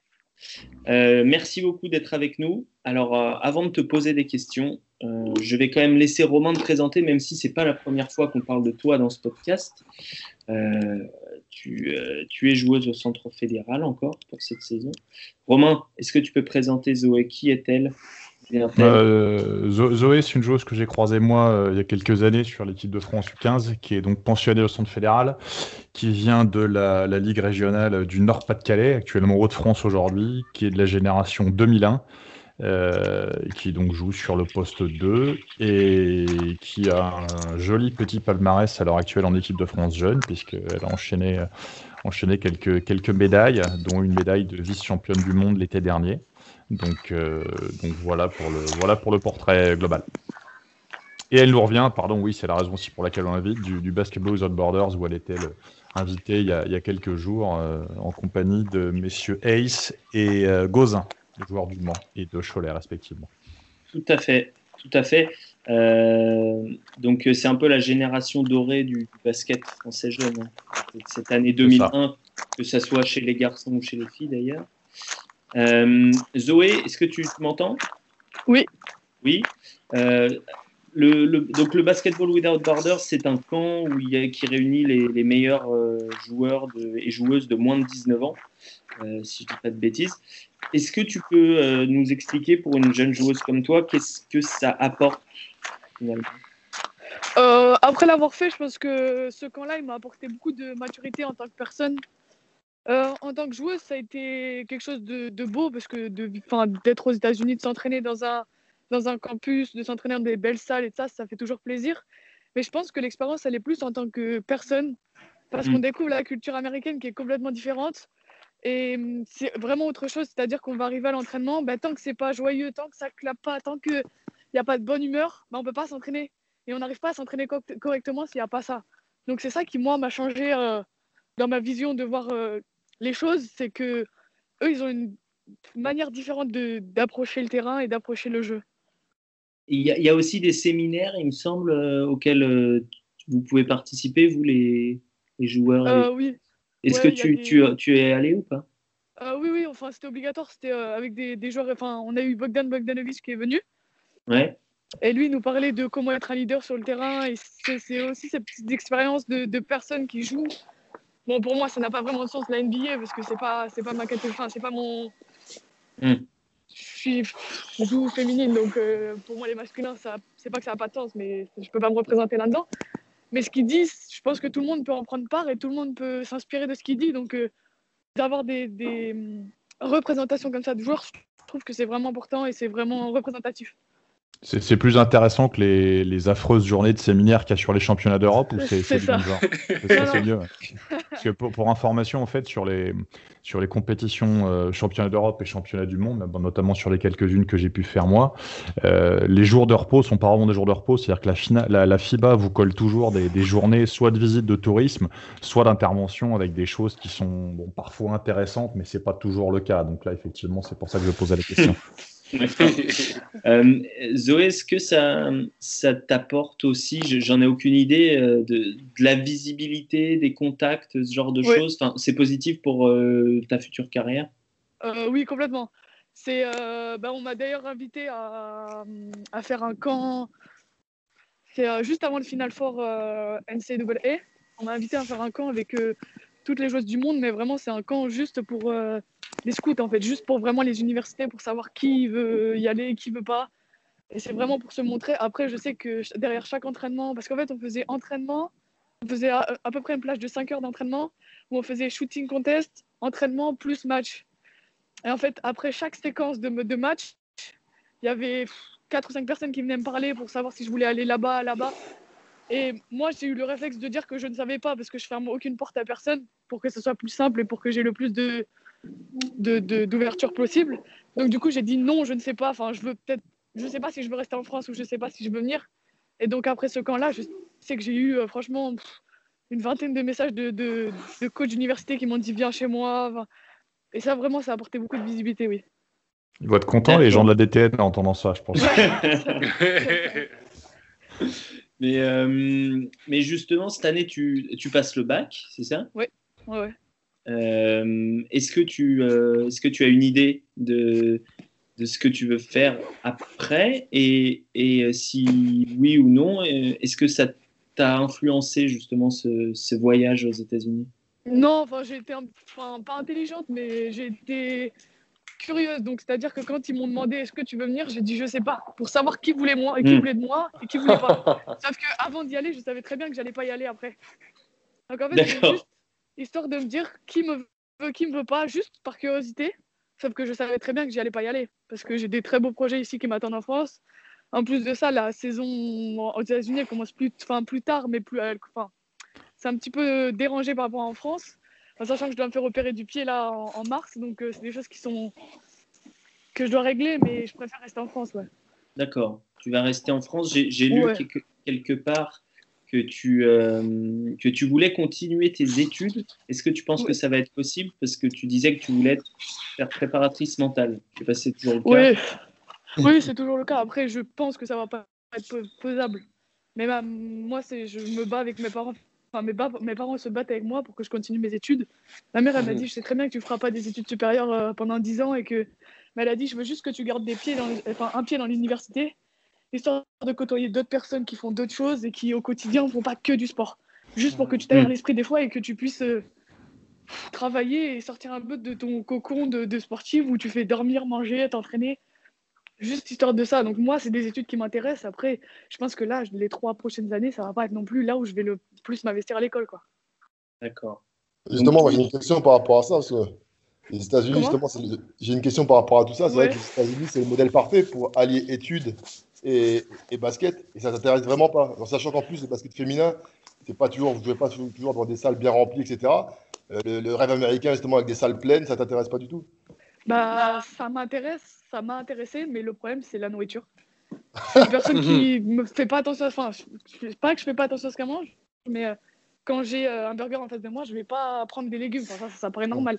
Euh, merci beaucoup d'être avec nous. Alors, euh, avant de te poser des questions, euh, je vais quand même laisser Romain te présenter, même si c'est pas la première fois qu'on parle de toi dans ce podcast. Tu, tu, es joueuse au Centre fédéral encore pour cette saison. Romain, est-ce que tu peux présenter Zoé? Qui est-elle? Euh, Zoé, c'est une joueuse que j'ai croisée moi euh, il y a quelques années sur l'équipe de France U15, qui est donc pensionnée au centre fédéral, qui vient de la, Ligue régionale du Nord-Pas-de-Calais, actuellement Haut-de-France aujourd'hui, qui est de la génération 2001. Euh, qui donc joue sur le poste 2 et qui a un joli petit palmarès à l'heure actuelle en équipe de France jeune, puisqu'elle a enchaîné, enchaîné quelques, quelques médailles, dont une médaille de vice-championne du monde l'été dernier. Donc, euh, donc voilà, pour le, voilà pour le portrait global. Et elle nous revient, pardon, oui, c'est la raison aussi pour laquelle on l'invite, du, du Basketball Without Borders, où elle était invitée il y, a, il y a, quelques jours euh, en compagnie de messieurs Ace et euh, Gauzin, les joueurs du Mans et de Cholet respectivement. Tout à fait, tout à fait. donc c'est un peu la génération dorée du, basket français jeune. Hein. Cette année 2001, que ce soit chez les garçons ou chez les filles d'ailleurs. Euh, Zoé, est-ce que tu m'entends? Oui. Oui. Euh, le, donc le Basketball Without Borders, c'est un camp où il y a, qui réunit les, meilleurs euh, joueurs et joueuses de moins de 19 ans, si je ne dis pas de bêtises. Est-ce que tu peux nous expliquer pour une jeune joueuse comme toi, qu'est-ce que ça apporte finalement? Après l'avoir fait, je pense que ce camp-là, il m'a apporté beaucoup de maturité en tant que personne. Euh, en tant que joueuse, ça a été quelque chose de, beau parce que d'être aux États-Unis, de s'entraîner dans un, dans un campus, de s'entraîner dans des belles salles et ça, ça fait toujours plaisir. Mais je pense que l'expérience, elle est plus en tant que personne parce qu'on mm. découvre la culture américaine qui est complètement différente. Et mm, c'est vraiment autre chose, c'est-à-dire qu'on va arriver à l'entraînement, bah, tant que c'est pas joyeux, tant que ça clappe pas, tant qu'il n'y a pas de bonne humeur, bah, on peut pas s'entraîner. Et on n'arrive pas à s'entraîner correctement s'il n'y a pas ça. Donc c'est ça qui, moi, m'a changé euh, dans ma vision de voir euh, les choses, c'est que eux, ils ont une manière différente d'approcher le terrain et d'approcher le jeu. Il y, a, aussi des séminaires, il me semble, auxquels vous pouvez participer, vous, les, joueurs Oui. Est-ce que tu, tu, tu, es allé ou pas? Oui, oui, enfin, c'était obligatoire. C'était avec des, des, joueurs. Enfin, on a eu Bogdan Bogdanovic qui est venu. Ouais. Et lui, il nous parlait de comment être un leader sur le terrain. Et c'est aussi cette petite expérience de, de, personnes qui jouent. Bon, pour moi, ça n'a pas vraiment de sens la NBA parce que c'est pas, c'est pas ma catégorie, c'est pas mon. Hmm. Je suis, je joue féminine, donc euh, pour moi, les masculins, ça, c'est pas que ça n'a pas de sens, mais je peux pas me représenter là-dedans. Mais ce qu'ils disent, je pense que tout le monde peut en prendre part et tout le monde peut s'inspirer de ce qu'il dit. Donc, euh, d'avoir des, des hum, représentations comme ça de joueurs, je trouve que c'est vraiment important et c'est vraiment représentatif. C'est plus intéressant que les, les, affreuses journées de séminaire qu'il y a sur les championnats d'Europe ou c'est ça. C'est mieux. Parce que pour, pour, information, en fait, sur les, sur les compétitions euh, championnats d'Europe et championnats du monde, notamment sur les quelques-unes que j'ai pu faire moi, euh, les jours de repos sont pas vraiment des jours de repos. C'est-à-dire que la, la, la, FIBA vous colle toujours des, des, journées soit de visite de tourisme, soit d'intervention avec des choses qui sont bon, parfois intéressantes, mais c'est pas toujours le cas. Donc là, effectivement, c'est pour ça que je posais la question. (laughs) (laughs) euh, Zoé, est-ce que ça, ça t'apporte aussi, j'en ai aucune idée, euh, de, la visibilité, des contacts, ce genre de choses? Enfin, C'est positif pour euh, ta future carrière? Euh, Oui, complètement. C'est, bah, on m'a d'ailleurs invité à, à, faire un camp. C'est juste avant le Final Four NCAA. On m'a invité à faire un camp avec toutes les joueuses du monde, mais vraiment, c'est un camp juste pour les scouts, en fait, juste pour vraiment les universités, pour savoir qui veut y aller, qui veut pas. Et c'est vraiment pour se montrer. Après, je sais que derrière chaque entraînement, parce qu'en fait, on faisait entraînement, on faisait à, peu près une plage de 5 heures d'entraînement, où on faisait shooting contest, entraînement plus match. Et en fait, après chaque séquence de, de match, il y avait 4 ou 5 personnes qui venaient me parler pour savoir si je voulais aller là-bas, là-bas. Et moi, j'ai eu le réflexe de dire que je ne savais pas parce que je ferme aucune porte à personne pour que ce soit plus simple et pour que j'ai le plus de, d'ouverture possible. Donc du coup, j'ai dit non, je ne sais pas. Enfin, je veux peut-être, je sais pas si je veux rester en France ou je sais pas si je veux venir. Et donc après ce camp-là, je sais que j'ai eu euh, franchement une vingtaine de messages de, de, de coachs d'université qui m'ont dit viens chez moi. et ça vraiment, ça a apporté beaucoup de visibilité, oui. Ils vont être contents les gens de la DTN en entendant ça, je pense. (laughs) mais, euh, mais justement, cette année, tu, tu passes le bac, c'est ça? Oui, ouais, ouais. Euh, est-ce que, tu, euh, est-ce que tu as une idée de, de ce que tu veux faire après? Et, et euh, si oui ou non, est-ce que ça t'a influencé justement ce, ce voyage aux États-Unis? Non, enfin, j'ai été enfin, pas intelligente, mais j'ai été curieuse. Donc, c'est-à-dire que quand ils m'ont demandé est-ce que tu veux venir, j'ai dit je sais pas, pour savoir qui voulait moi et qui hmm. voulait de moi et qui voulait pas. (laughs) Sauf qu'avant d'y aller, je savais très bien que j'allais pas y aller après. Donc en fait, juste histoire de me dire qui me veut, qui me veut pas, juste par curiosité. Sauf que je savais très bien que j'y allais pas y aller parce que j'ai des très beaux projets ici qui m'attendent en France. En plus de ça, la saison aux États-Unis commence plus, enfin, plus tard, mais plus, enfin, c'est un petit peu dérangé par rapport à en France, sachant que je dois me faire opérer du pied là en, mars, donc euh, c'est des choses qui sont que je dois régler, mais je préfère rester en France, ouais. D'accord. Tu vas rester en France. J'ai lu quelque, part que tu, euh, que tu voulais continuer tes études. Est-ce que tu penses que ça va être possible? Parce que tu disais que tu voulais être, faire préparatrice mentale. Je sais pas c'est toujours le cas. (laughs) Oui, c'est toujours le cas. Après, je pense que ça va pas être faisable. Mais moi, je me bats avec mes parents. Enfin, mes, mes, parents se battent avec moi pour que je continue mes études. Ma mère, elle m'a mhm. dit Je sais très bien que tu feras pas des études supérieures euh, pendant 10 ans et que. Mais elle a dit Je veux juste que tu gardes des pieds dans, enfin, un pied dans l'université histoire de côtoyer d'autres personnes qui font d'autres choses et qui au quotidien ne font pas que du sport. Juste pour que tu t'ailles mm. l'esprit des fois et que tu puisses euh, travailler et sortir un peu de ton cocon de, de sportif où tu fais dormir, manger, t'entraîner. Juste histoire de ça. Donc moi, c'est des études qui m'intéressent. Après, je pense que là, les trois prochaines années, ça va pas être non plus là où je vais le plus m'investir à l'école. quoi. D'accord. Justement, j'ai une question par rapport à ça. Parce que les États-Unis, justement, j'ai une question par rapport à tout ça. C'est vrai que les États-Unis, c'est le modèle parfait pour allier études et, basket, et ça t'intéresse vraiment pas. En sachant qu'en plus, le basket féminin, c'est pas toujours, vous jouez pas toujours dans des salles bien remplies, etc. Euh, le, rêve américain, justement, avec des salles pleines, ça t'intéresse pas du tout? Bah, ça m'intéresse, ça m'a intéressé, mais le problème, c'est la nourriture. (laughs) une personne qui me fait pas attention, enfin, je, pas que je fais pas attention à ce qu'elle mange, mais euh, quand j'ai euh, un burger en face de moi, je vais pas prendre des légumes. ça, ça, paraît normal.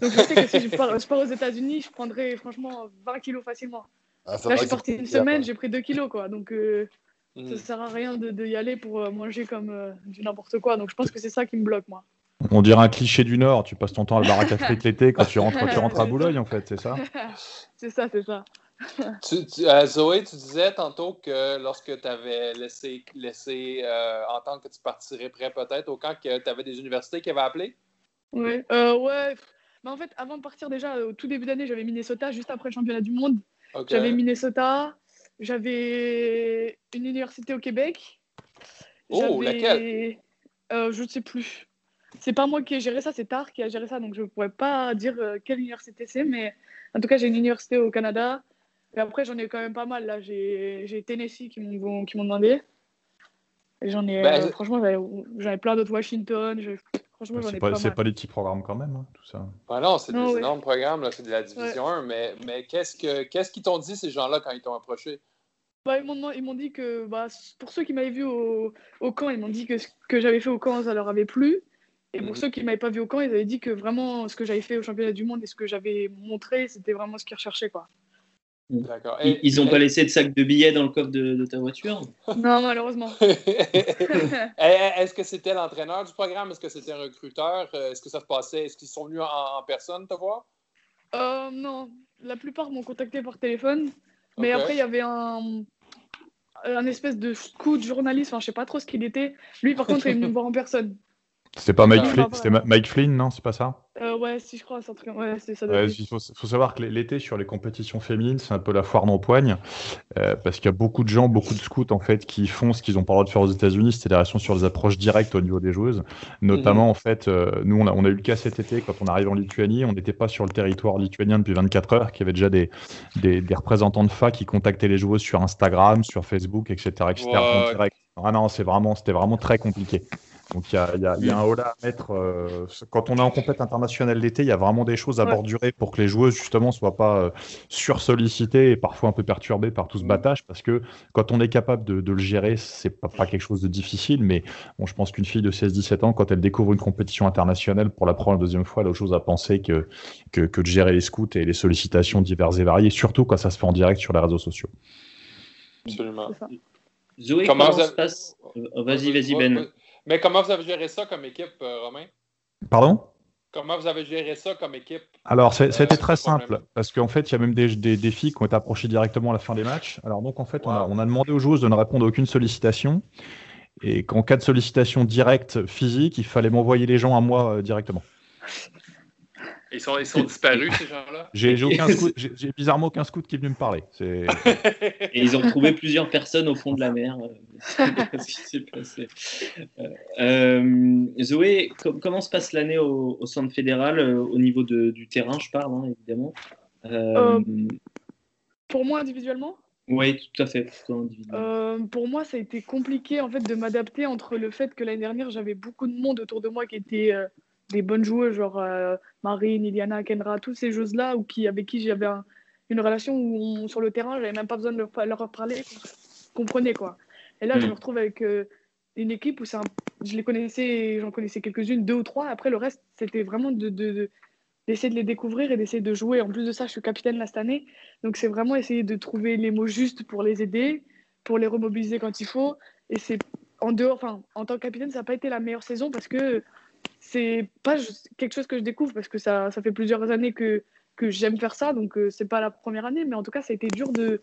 Donc je sais que si je pars, aux États-Unis, je prendrais franchement 20 kilos facilement. Ah, Là, je suis parti une semaine, j'ai pris 2 kilos, quoi. Donc euh, mm. ça sert à rien de, y aller pour euh, manger comme euh, du n'importe quoi. Donc je pense que c'est ça qui me bloque, moi. On dirait un cliché du Nord. Tu passes ton temps à la baraque à (laughs) frites l'été quand tu rentres, quand tu rentres à Boulogne, en fait, c'est ça? (laughs) C'est ça, c'est ça. (laughs) Euh, Zoé, tu disais tantôt que lorsque tu avais laissé, laissé euh, entendre que tu partirais prêt peut-être au camp, que tu avais des universités qui avaient appelé? Oui, euh, ouais. Mais en fait, avant de partir déjà, au tout début d'année, j'avais Minnesota, juste après le championnat du monde. J'avais Minnesota, j'avais une université au Québec. Oh, laquelle? je ne sais plus. C'est pas moi qui ai géré ça, c'est Tar qui a géré ça, donc je ne pourrais pas dire quelle université c'est, mais en tout cas, j'ai une université au Canada, et après, j'en ai quand même pas mal. Là, j'ai Tennessee qui m'ont demandé. Et j'en ai, bah, euh, franchement, j'en ai plein d'autres. Washington. Franchement, j'en ai pas C'est pas des petits programmes quand même, hein, tout ça. Bah non, c'est des énormes programmes. C'est de la Division 1. Mais, mais qu'est-ce qu'ils qu'ils t'ont dit, ces gens-là, quand ils t'ont approché? Bah, ils m'ont dit que bah, pour ceux qui m'avaient vu au, au, camp, ils m'ont dit que ce que j'avais fait au camp, ça leur avait plu. Et pour ceux qui ne m'avaient pas vu au camp, ils avaient dit que vraiment ce que j'avais fait au championnat du monde et ce que j'avais montré, c'était vraiment ce qu'ils recherchaient. Quoi. D'accord. ils n'ont pas laissé de sac de billets dans le coffre de, ta voiture? Non, malheureusement. (laughs) Est-ce que c'était l'entraîneur du programme? Est-ce que c'était un recruteur? Euh, Est-ce que ça se passait? Est-ce qu'ils sont venus en, personne te voir? Euh, Non. La plupart m'ont contacté par téléphone. Mais après, il y avait un, un espèce de scout journaliste, enfin, je sais pas trop ce qu'il était. Lui, par contre, il est venu me voir en personne. C'était pas Mike, Flynn, c'était Mike Flynn, non C'est pas ça? Euh, Ouais, si je crois, c'est un truc. Ouais, c'est ça. il faut, savoir que l'été, sur les compétitions féminines, c'est un peu la foire d'empoigne, euh, parce qu'il y a beaucoup de gens, beaucoup de scouts, en fait, qui font ce qu'ils ont pas le droit de faire aux États-Unis, c'est des réactions sur des approches directes au niveau des joueuses. Notamment, mhm. en fait, euh, nous, on a, on a, eu le cas cet été, quand on arrive en Lituanie, on n'était pas sur le territoire lituanien depuis 24 heures, qu'il y avait déjà des, des, des, représentants de FA qui contactaient les joueuses sur Instagram, sur Facebook, etc. etc. Ah non, c'est vraiment, c'était vraiment très compliqué. Donc il y a, y, a, y a, un haut à mettre. Euh, quand on est en compète internationale l'été, il y a vraiment des choses à bordurer pour que les joueuses justement soient pas euh, sursollicitées et parfois un peu perturbées par tout ce battage, parce que quand on est capable de, de le gérer, c'est pas, pas quelque chose de difficile. Mais bon, je pense qu'une fille de 16-17 ans, quand elle découvre une compétition internationale pour la première, la deuxième fois, elle a autre chose à penser que, que, que de gérer les scouts et les sollicitations diverses et variées, surtout quand ça se fait en direct sur les réseaux sociaux. Absolument. Zoé, comment, ça se passe Vas-y, vas-y, Ben. Mais comment vous avez géré ça comme équipe, euh, Romain? Pardon? Comment vous avez géré ça comme équipe? Alors, c'était euh, très simple, parce qu'en fait, il y a même des, des, filles qui ont été approchées directement à la fin des matchs. Alors, donc, en fait, on, a, on, a, demandé aux joueuses de ne répondre à aucune sollicitation. Et qu'en cas de sollicitation directe physique, il fallait m'envoyer les gens à moi euh, directement. Ils sont, ils sont disparus, ces gens-là J'ai bizarrement aucun scout qui est venu me parler. Et ils ont trouvé plusieurs personnes au fond de la mer. (laughs) ce qui s'est passé. Euh, euh, Zoé, comment se passe l'année au, centre fédéral, euh, au niveau de, du terrain, je parle, hein, évidemment Pour moi, individuellement? Oui, tout à fait. pour moi, ça a été compliqué en fait de m'adapter entre le fait que l'année dernière j'avais beaucoup de monde autour de moi qui était des bonnes joueuses, genre euh, Marine, Iliana, Kendra, toutes ces joueuses-là, ou qui, avec qui j'avais une relation où sur le terrain, j'avais même pas besoin de leur, leur parler, comprenez quoi. Et là, je mm. me retrouve avec euh, une équipe où un, je les connaissais, j'en connaissais quelques-unes, deux ou trois. Après, le reste, c'était vraiment de, de, d'essayer de les découvrir et d'essayer de jouer. En plus de ça, je suis capitaine là cette année, donc c'est vraiment essayer de trouver les mots justes pour les aider, pour les remobiliser quand il faut. Et c'est en dehors, enfin, en tant que capitaine, ça n'a pas été la meilleure saison parce que c'est pas quelque chose que je découvre parce que ça, ça fait plusieurs années que, que j'aime faire ça, donc euh, c'est pas la première année, mais en tout cas, ça a été dur de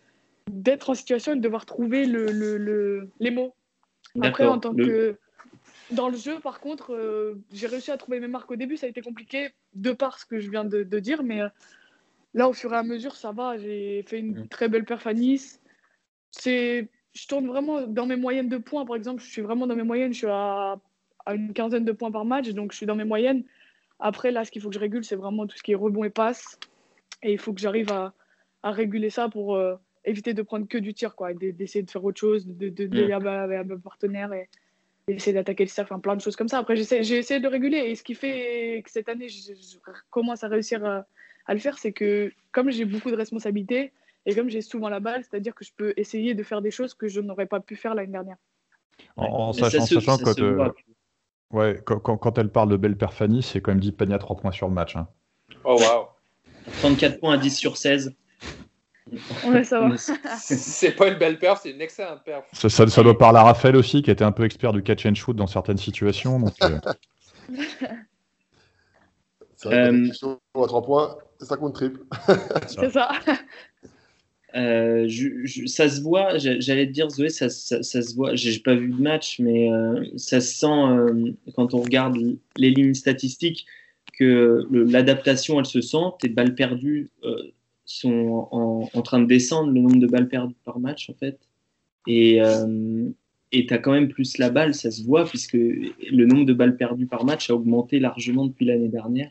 d'être en situation et de devoir trouver le, le, les mots. Après, en tant que dans le jeu, par contre, euh, j'ai réussi à trouver mes marques au début, ça a été compliqué de par ce que je viens de, de dire, mais euh, là, au fur et à mesure, ça va. J'ai fait une mm. très belle perf à Nice. C'est, je tourne vraiment dans mes moyennes de points, par exemple, je suis vraiment dans mes moyennes, je suis à à une quinzaine de points par match, donc je suis dans mes moyennes. Après, là, ce qu'il faut que je régule, c'est vraiment tout ce qui est rebond et passe. Et il faut que j'arrive à, à, réguler ça pour euh, éviter de prendre que du tir, quoi, d'essayer de faire autre chose, de, de, de, avec mes partenaires et, d'essayer d'attaquer le cercle, enfin, plein de choses comme ça. Après, j'ai essayé de réguler. Et ce qui fait que cette année, je, commence à réussir à, à le faire, c'est que comme j'ai beaucoup de responsabilités et comme j'ai souvent la balle, c'est-à-dire que je peux essayer de faire des choses que je n'aurais pas pu faire l'année dernière. En, sachant, sachant que Ouais, quand, quand, elle parle de belle perfanie, c'est quand même dit Peña 3 points sur le match. Hein. Oh, wow. 34 points à 10 sur 16. Ouais, ça va. (laughs) c'est pas une belle perf, c'est une excellente perf. Ça, ça, doit parler à Raphaël aussi, qui était un peu expert du catch and shoot dans certaines situations. Donc, euh... euh... à 3 points, ça compte triple. c'est ça. (laughs) Euh, ça se voit, j'allais te dire Zoé, ça, ça, se voit, j'ai pas vu de match, mais euh, ça se sent euh, quand on regarde les lignes statistiques que l'adaptation elle se sent, tes balles perdues sont en, train de descendre, le nombre de balles perdues par match en fait, et et tu as quand même plus la balle, ça se voit, puisque le nombre de balles perdues par match a augmenté largement depuis l'année dernière.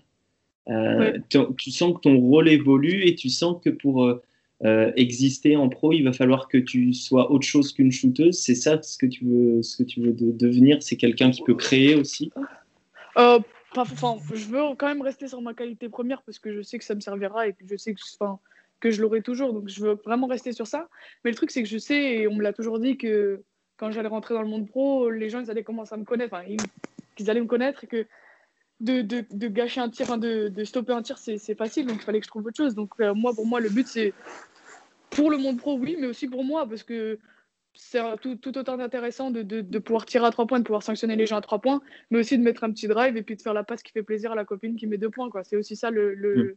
Tu sens que ton rôle évolue et tu sens que pour euh, exister en pro, il va falloir que tu sois autre chose qu'une shooteuse. C'est ça ce que tu veux, ce que tu veux devenir C'est quelqu'un qui peut créer aussi euh, enfin, Je veux quand même rester sur ma qualité première parce que je sais que ça me servira et que je sais que, que je l'aurai toujours. Donc je veux vraiment rester sur ça. Mais le truc, c'est que je sais, et on me l'a toujours dit, que quand j'allais rentrer dans le monde pro, les gens ils allaient commencer à me connaître, qu'ils allaient me connaître et que de, de, de, gâcher un tir, de, de stopper un tir, c'est facile, donc il fallait que je trouve autre chose. Donc euh, moi, pour moi, le but, c'est pour le monde pro, oui, mais aussi pour moi, parce que c'est tout, tout, autant intéressant de, de, pouvoir tirer à trois points, de pouvoir sanctionner les gens à trois points, mais aussi de mettre un petit drive et puis de faire la passe qui fait plaisir à la copine qui met deux points. C'est aussi ça mm.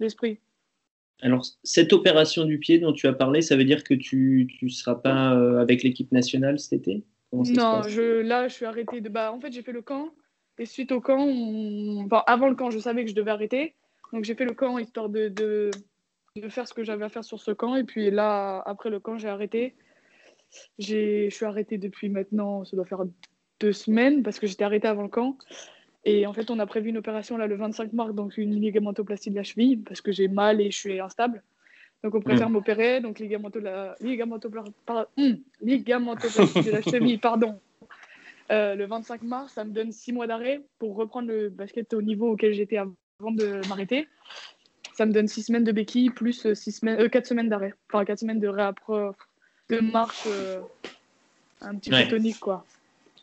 l'esprit. Le, Alors, cette opération du pied dont tu as parlé, ça veut dire que tu ne seras pas euh, avec l'équipe nationale cet été? Non, je, là, je suis arrêté. De... Bah, en fait, j'ai fait le camp. Et suite au camp, enfin, avant le camp, je savais que je devais arrêter. Donc, j'ai fait le camp histoire de, de de faire ce que j'avais à faire sur ce camp. Et puis là, après le camp, j'ai arrêté. Je suis arrêtée depuis maintenant, ça doit faire deux semaines, parce que j'étais arrêtée avant le camp. Et en fait, on a prévu une opération là le 25 mars, donc une ligamentoplastie de la cheville, parce que j'ai mal et je suis instable. Donc on préfère mm. m'opérer, donc ligamento la... ligamentoplastie de la (laughs) cheville, pardon. Euh, le 25 mars, ça me donne six mois d'arrêt pour reprendre le basket au niveau auquel j'étais avant de m'arrêter ça me donne 6 semaines de béquille plus 6 semaines, euh, 4 semaines d'arrêt. Enfin, 4 semaines de, de marche euh, un petit peu tonique, quoi.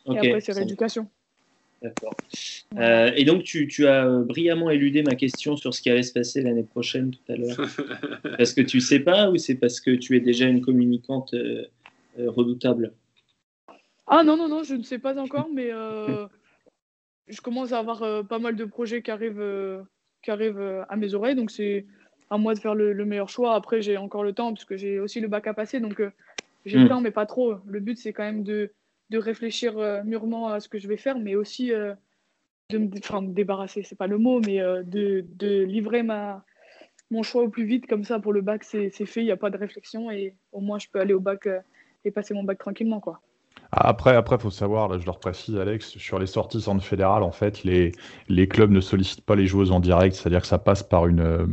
Et après, c'est rééducation. D'accord. Euh, et donc, tu, tu, as brillamment éludé ma question sur ce qui allait se passer l'année prochaine tout à l'heure. (laughs) parce que tu sais pas ou c'est parce que tu es déjà une communicante redoutable? Ah non, non, non, je ne sais pas encore, mais je commence à avoir pas mal de projets qui arrivent qui arrive euh, à mes oreilles. Donc c'est à moi de faire le, meilleur choix. Après, j'ai encore le temps parce que j'ai aussi le bac à passer. Donc euh, j'ai le mm. temps, mais pas trop. Le but, c'est quand même de, de réfléchir euh, mûrement à ce que je vais faire, mais aussi de me, enfin, me débarrasser, c'est pas le mot, mais de, de, livrer ma, mon choix au plus vite. Comme ça, pour le bac, c'est fait, il n'y a pas de réflexion et au moins, je peux aller au bac et passer mon bac tranquillement. quoi. Après, après, faut savoir, là, je leur précise, Alex, sur les sorties centre fédéral, en fait, les, les clubs ne sollicitent pas les joueuses en direct, c'est-à-dire que ça passe par une, euh,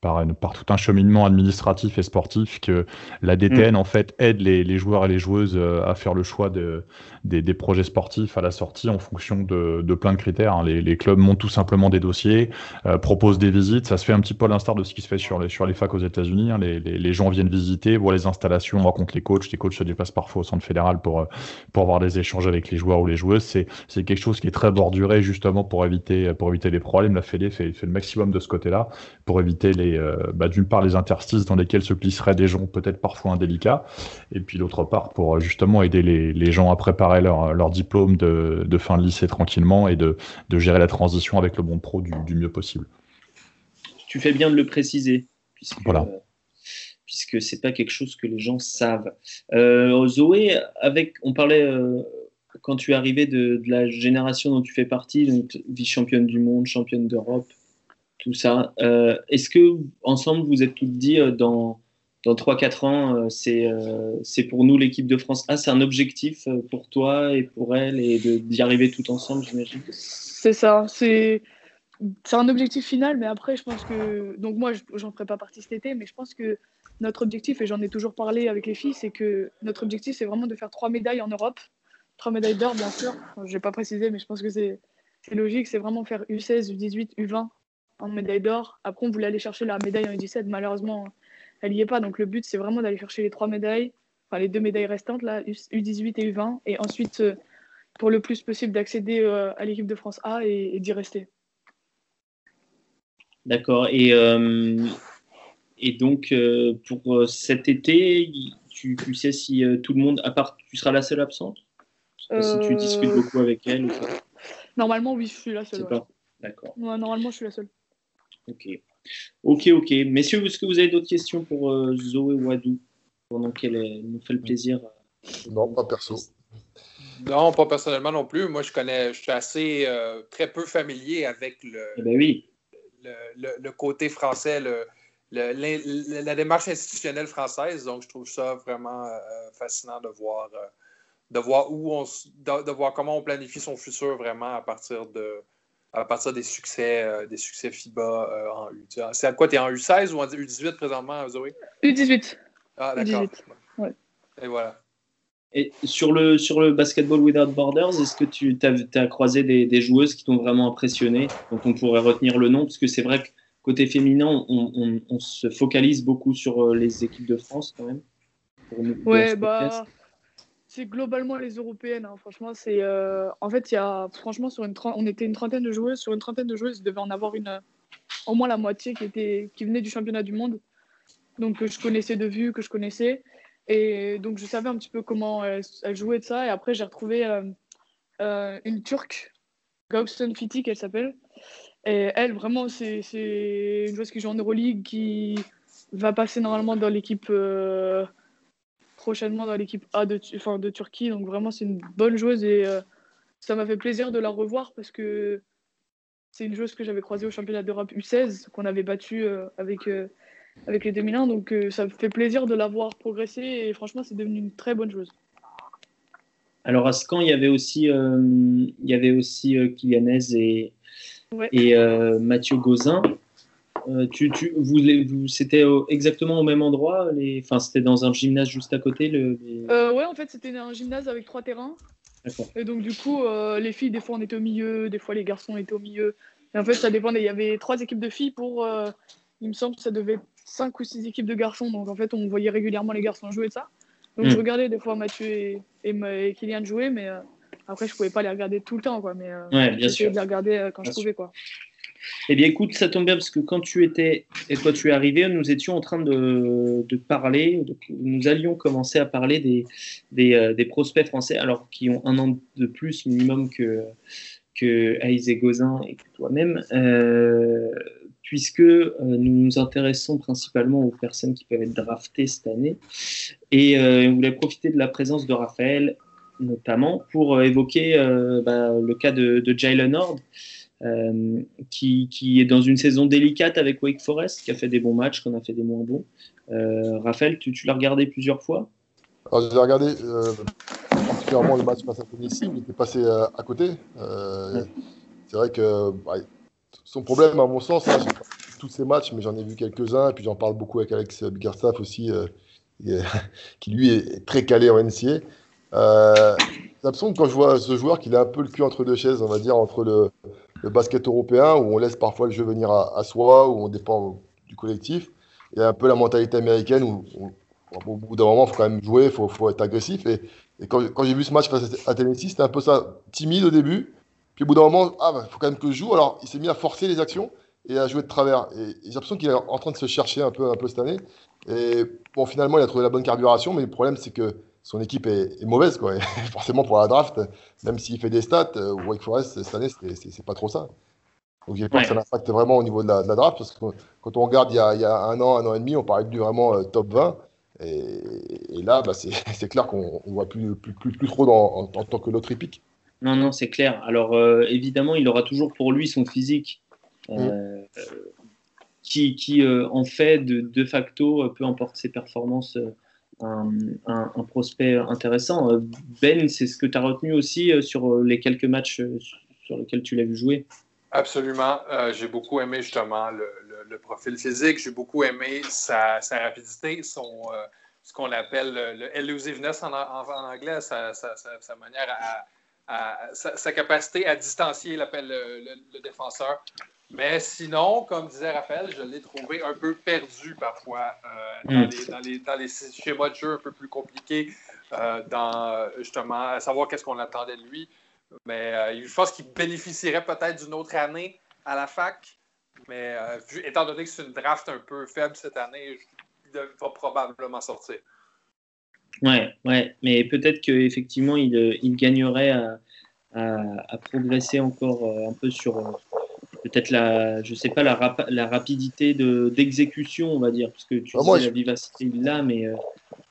par, une, par tout un cheminement administratif et sportif que la DTN, mm. en fait, aide les, les, joueurs et les joueuses euh, à faire le choix de, des, des, projets sportifs à la sortie en fonction de, de plein de critères. Hein. Les, les, clubs montent tout simplement des dossiers, euh, proposent des visites. Ça se fait un petit peu à l'instar de ce qui se fait sur les, sur les facs aux États-Unis. Hein. Les, les, gens viennent visiter, voient les installations, rencontrent les coachs. Les coachs se déplacent parfois au centre fédéral pour pour avoir des échanges avec les joueurs ou les joueuses. C'est, c'est quelque chose qui est très borduré justement pour éviter, pour éviter les problèmes. La Fédé fait, fait le maximum de ce côté-là pour éviter les, euh, bah, d'une part les interstices dans lesquels se glisseraient des gens peut-être parfois indélicats, et puis d'autre part pour euh, justement aider les, les gens à préparer leur, leur diplôme de, de, fin de lycée tranquillement et de, de gérer la transition avec le monde pro du, du mieux possible. Tu fais bien de le préciser. Puisque... Voilà puisque c'est pas quelque chose que les gens savent. Euh, Zoé, avec, on parlait euh, quand tu es arrivé de, la génération dont tu fais partie, donc vice-championne du monde, championne d'Europe, tout ça. Euh, est-ce que ensemble vous êtes toutes dit dans dans 3-4 ans, c'est pour nous l'équipe de France Ah, c'est un objectif pour toi et pour elle et d'y arriver tout ensemble, j'imagine? C'est ça. C'est c'est un objectif final, mais après, je pense que. Donc, moi, j'en ferai pas partie cet été, mais je pense que notre objectif, et j'en ai toujours parlé avec les filles, c'est que notre objectif, c'est vraiment de faire trois médailles en Europe. Trois médailles d'or, bien sûr. je ne vais pas préciser, mais je pense que c'est logique. C'est vraiment faire U16, U18, U20 en médaille d'or. Après, on voulait aller chercher la médaille en U17. Malheureusement, elle n'y est pas. Donc, le but, c'est vraiment d'aller chercher les trois médailles, enfin, les deux médailles restantes, là, U18 et U20. Et ensuite, euh, pour le plus possible, d'accéder euh, à l'équipe de France A et, d'y rester. D'accord. Et, et donc, pour cet été, tu, tu sais si tout le monde, à part, tu seras la seule absente? Si tu discutes beaucoup avec elle ou Normalement, oui, je suis la seule. D'accord. normalement, je suis la seule. Ok. Ok, ok. Messieurs, est-ce que vous avez d'autres questions pour euh, Zoé Wadou pendant qu'elle nous fait le plaisir euh, Non, pas perso. Non, pas personnellement non plus. Moi, je connais, je suis assez euh, très peu familier avec le, eh ben oui. le, côté français, le, la démarche institutionnelle française. Donc, je trouve ça vraiment fascinant de voir, de voir où on, de, voir comment on planifie son futur vraiment à partir de, à partir des succès, euh, des succès FIBA euh, en U. C'est à quoi tu es en U16 ou en U18 présentement, Zoé? U18. Ah, d'accord. Et voilà. Et sur le, sur le Basketball Without Borders, est-ce que tu as, croisé des, des, joueuses qui t'ont vraiment impressionné, dont on pourrait retenir le nom? Parce que c'est vrai que côté féminin, on, on, se focalise beaucoup sur euh, les équipes de France quand même. ouais, bah c'est globalement les européennes. Hein. Franchement, c'est euh, en fait, il y a franchement sur une on était une trentaine de joueuses. Sur une trentaine de joueuses, il devait en avoir une au moins la moitié qui était qui venait du championnat du monde. Donc que je connaissais de vue, que je connaissais, et donc je savais un petit peu comment elles, jouaient de ça. Et après, j'ai retrouvé euh, euh, une Turque, Gauston Fiti, qu'elle s'appelle. Elle, vraiment, c'est une joueuse qui joue en Euroleague, qui va passer normalement dans l'équipe prochainement dans l'équipe A de, enfin, de Turquie. Donc vraiment, c'est une bonne joueuse et euh, ça m'a fait plaisir de la revoir parce que c'est une joueuse que j'avais croisée au championnat d'Europe U16 qu'on avait battu euh, avec, euh, avec les 2001. Donc ça me fait plaisir de la voir progresser et franchement, c'est devenu une très bonne joueuse. Alors à Scan, il y avait aussi, il y avait aussi et, et Mathieu Gauzin. Euh, tu, tu, vous, vous c'était exactement au même endroit les... Enfin, c'était dans un gymnase juste à côté le, euh, Ouais, en fait, c'était un gymnase avec trois terrains. Et donc, du coup, euh, les filles, des fois, on était au milieu, des fois, les garçons étaient au milieu. Et en fait, ça dépendait. Il y avait trois équipes de filles pour. il me semble que ça devait être cinq ou six équipes de garçons. Donc, en fait, on voyait régulièrement les garçons jouer de ça. Donc, je hmm. regardais des fois Mathieu et, et, Kylian jouer, mais après, je pouvais pas les regarder tout le temps, quoi. Mais ouais, bien sûr. de les regarder quand je pouvais, quoi. Eh bien, écoute, ça tombe bien parce que quand tu étais et toi tu es arrivé, nous étions en train de, parler, nous allions commencer à parler des, des, euh, des, prospects français, alors qui ont un an de plus minimum que, que et Gozin et que toi-même, euh, puisque euh, nous nous intéressons principalement aux personnes qui peuvent être draftées cette année. Et on voulait profiter de la présence de Raphaël, notamment, pour évoquer bah, le cas de, de Jay Leonard. Euh, qui, est dans une saison délicate avec Wake Forest, qui a fait des bons matchs, qu'on a fait des moins bons. Euh, Raphaël, tu, l'as regardé plusieurs fois? Alors, J'ai regardé euh, particulièrement le match face à Tennessee, il était passé à côté. C'est vrai que bah, son problème, à mon sens, hein, tous ces matchs, mais j'en ai vu quelques-uns, et puis j'en parle beaucoup avec Alex Biggerstaff aussi, (laughs) qui lui est très calé en NCA. Euh, que quand je vois ce joueur qu'il a un peu le cul entre deux chaises, on va dire, entre le, basket européen où on laisse parfois le jeu venir à, soi, où on dépend du collectif, et un peu la mentalité américaine où, au bout d'un moment, il faut quand même jouer, il faut, être agressif. Et, quand, j'ai vu ce match face à Tennessee, c'était un peu ça, timide au début. Puis au bout d'un moment, ah, il faut quand même que je joue. Alors il s'est mis à forcer les actions et à jouer de travers. Et, j'ai l'impression qu'il est en train de se chercher un peu, un peu cette année. Et bon, finalement, il a trouvé la bonne carburation, mais le problème, c'est que son équipe est, mauvaise. Quoi. (laughs) forcément, pour la draft, même s'il fait des stats, euh, Wake Forest, cette année, c'est pas trop ça. Donc j'ai peur que ça impacte vraiment au niveau de la, draft, parce que quand on regarde il y, a, un an, un an et demi, on parlait du vraiment euh, top 20. Et, là, bah, c'est (laughs) clair qu'on ne voit plus, plus, plus, trop dans, en, tant que l'autre épique. Non, non, c'est clair. Alors euh, évidemment, il aura toujours pour lui son physique. Mm. qui, qui en fait de, de facto, peu importe ses performances un, prospect intéressant. Euh, ben, c'est ce que tu as retenu aussi euh, sur euh, les quelques matchs sur lesquels tu l'as vu jouer? Absolument. j'ai beaucoup aimé justement le, profil physique. J'ai beaucoup aimé sa, rapidité, son, ce qu'on appelle le elusiveness en, anglais, sa, manière à, sa, capacité à distancier l'appel le, défenseur. Mais sinon, comme disait Raphaël, je l'ai trouvé un peu perdu parfois euh, hmm. dans, les, dans, les, schémas de jeu un peu plus compliqués, euh, dans justement savoir qu'est-ce qu'on attendait de lui. Mais euh, je pense qu'il bénéficierait peut-être d'une autre année à la fac. Mais étant donné que c'est une draft un peu faible cette année, il va probablement sortir. Ouais, ouais, mais peut-être qu'effectivement, il, il gagnerait à, à, progresser encore un peu sur peut-être la, je sais pas, la, la rapidité d'exécution, on va dire, parce que tu ah, la vivacité, il l'a, mais, euh,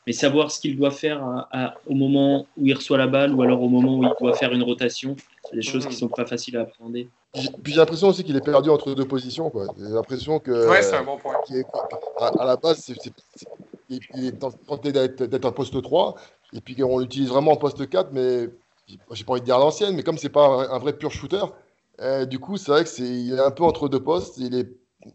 mais savoir ce qu'il doit faire au moment où il reçoit la balle ou alors au moment où il doit faire une rotation, c'est des choses qui sont pas faciles à appréhender. Puis j'ai l'impression aussi qu'il est perdu entre deux positions. J'ai l'impression que. Ouais, c'est un bon point. à, la base, c'est, il est tenté d'être un poste 3, et puis on l'utilise vraiment en poste 4, mais j'ai pas envie de dire à l'ancienne, mais comme c'est pas un vrai pur shooter, euh, du coup, c'est vrai que c'est, il est un peu entre deux postes. Il est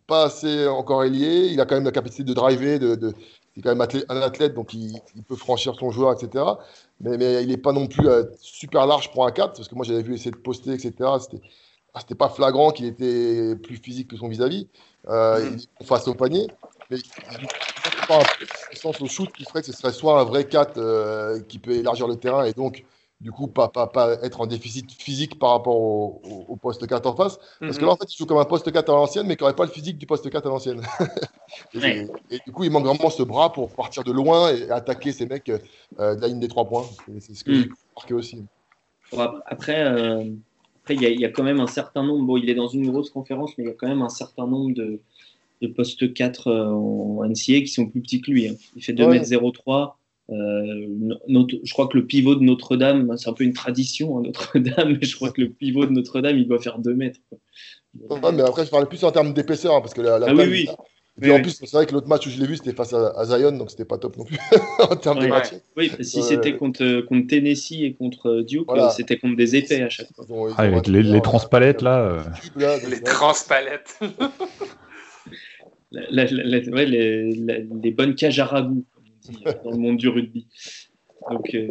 pas assez encore ailier. Il a quand même la capacité de driver. De, de c'est quand même un athlète, donc il, peut franchir son joueur, etc. Mais, mais il n'est pas non plus euh, super large pour un 4, parce que moi j'avais vu essayer de poster, etc. C'était, ah, c'était pas flagrant qu'il était plus physique que son vis-à-vis euh, mm. face au panier. Mais il pas un sens au shoot qui ferait que ce serait soit un vrai 4 euh, qui peut élargir le terrain et donc du coup, pas, pas, pas, être en déficit physique par rapport au, poste 4 en face. Parce que mhm. là, en fait, il joue comme un poste 4 à l'ancienne, mais qui n'aurait pas le physique du poste 4 à l'ancienne. (laughs) et, du coup, il manque vraiment ce bras pour partir de loin et attaquer ces mecs euh, de la ligne des trois points. C'est ce que mhm. j'ai remarqué aussi. après, euh, après, il y, a quand même un certain nombre. Bon, il est dans une grosse conférence, mais il y a quand même un certain nombre de, de postes 4 euh, en NCA qui sont plus petits que lui. Hein. Il fait 2m03. Euh, je crois que le pivot de Notre-Dame, c'est un peu une tradition, hein, Notre-Dame, mais je crois que le pivot de Notre-Dame, il doit faire 2 mètres. mais après, je parlais plus en termes d'épaisseur, hein, parce que la, ah, oui, oui. Et en plus, c'est vrai que l'autre match où je l'ai vu, c'était face à, Zion, donc c'était pas top non plus (laughs) en termes de match. Oui, si c'était contre, contre, Tennessee et contre Duke, c'était contre des épais à chaque fois. Ah, les, les transpalettes là. Euh. Les transpalettes. (laughs) les, bonnes cages à ragoût dans le monde du rugby. Donc, euh,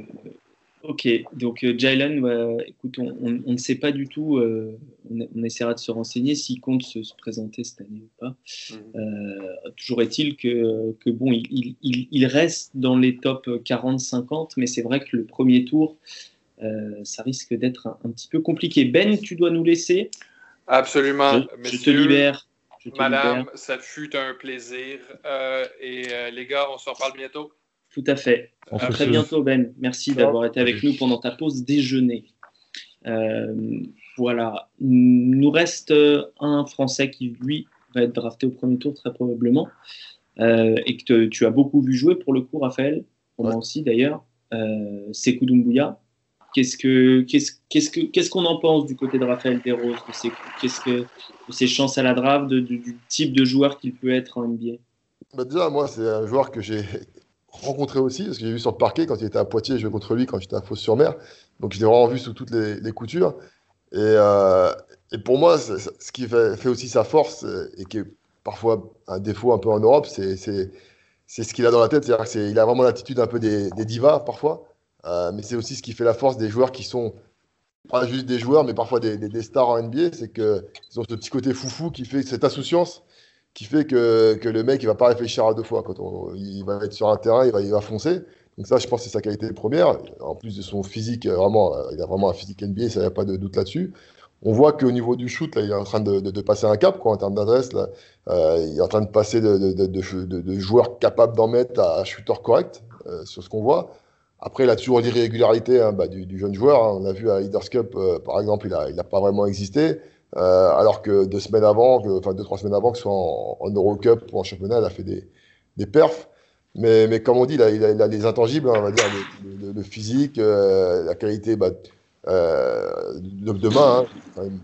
ok. Donc, euh, Jalen, écoute, on, ne sait pas du tout. Euh, on, essaiera de se renseigner s'il compte se, présenter cette année ou pas. Mhm. toujours est-il que, que bon, il, il, il, reste dans les top 40-50, mais c'est vrai que le premier tour, ça risque d'être un, petit peu compliqué. Ben, tu dois nous laisser. Absolument. Je, te libère. Madame, ça fut un plaisir. Euh, et euh, les gars, on se reparle bientôt. Tout à fait. À très bientôt, Ben. Merci d'avoir été avec nous pendant ta pause déjeuner. Euh, voilà. Il nous reste un Français qui, lui, va être drafté au premier tour, très probablement. et que tu as beaucoup vu jouer pour le coup, Raphaël. Pour moi aussi, d'ailleurs. Sekou Doumbouya. Qu'est-ce que qu'est-ce qu'est-ce que qu'est-ce qu'on en pense du côté de Raphaël Desroses de qu'est-ce que ses chances à la draft du type de joueur qu'il peut être en NBA déjà moi c'est un joueur que j'ai rencontré aussi parce que j'ai vu sur le parquet quand il était à Poitiers je jouais contre lui quand j'étais à Fos-sur-Mer. Donc je l'ai vraiment vu sous toutes les, coutures. Et, euh, et, pour moi ce qui fait, aussi sa force et qui est parfois un défaut un peu en Europe c'est ce qu'il a dans la tête. C'est-à-dire qu'il a vraiment l'attitude un peu des divas parfois euh, mais c'est aussi ce qui fait la force des joueurs qui sont pas juste des joueurs, mais parfois des, des, stars en NBA, c'est qu'ils ont ce petit côté foufou qui fait cette insouciance qui fait que, que le mec il va pas réfléchir à deux fois quand il va être sur un terrain, il va, il va foncer. Donc ça, je pense que c'est sa qualité première. En plus de son physique, vraiment, il a vraiment un physique NBA, ça n'y a pas de doute là-dessus. On voit qu'au niveau du shoot, là, il est en train de, de, passer un cap quoi, en termes d'adresse. Euh, il est en train de passer de, de joueurs capables d'en mettre à shooter correct euh, sur ce qu'on voit. Après, il a toujours hein, bah, du, jeune joueur. Hein. On a vu à Leaders Cup, euh, par exemple, il n'a pas vraiment existé. Euh, alors que deux semaines avant, enfin deux, trois semaines avant, que ce soit en, en Eurocup ou en championnat, il a fait des, des perfs. Mais, mais, comme on dit, il a, il a, les intangibles, hein, on va dire, le, physique, euh, la qualité bah, de, main.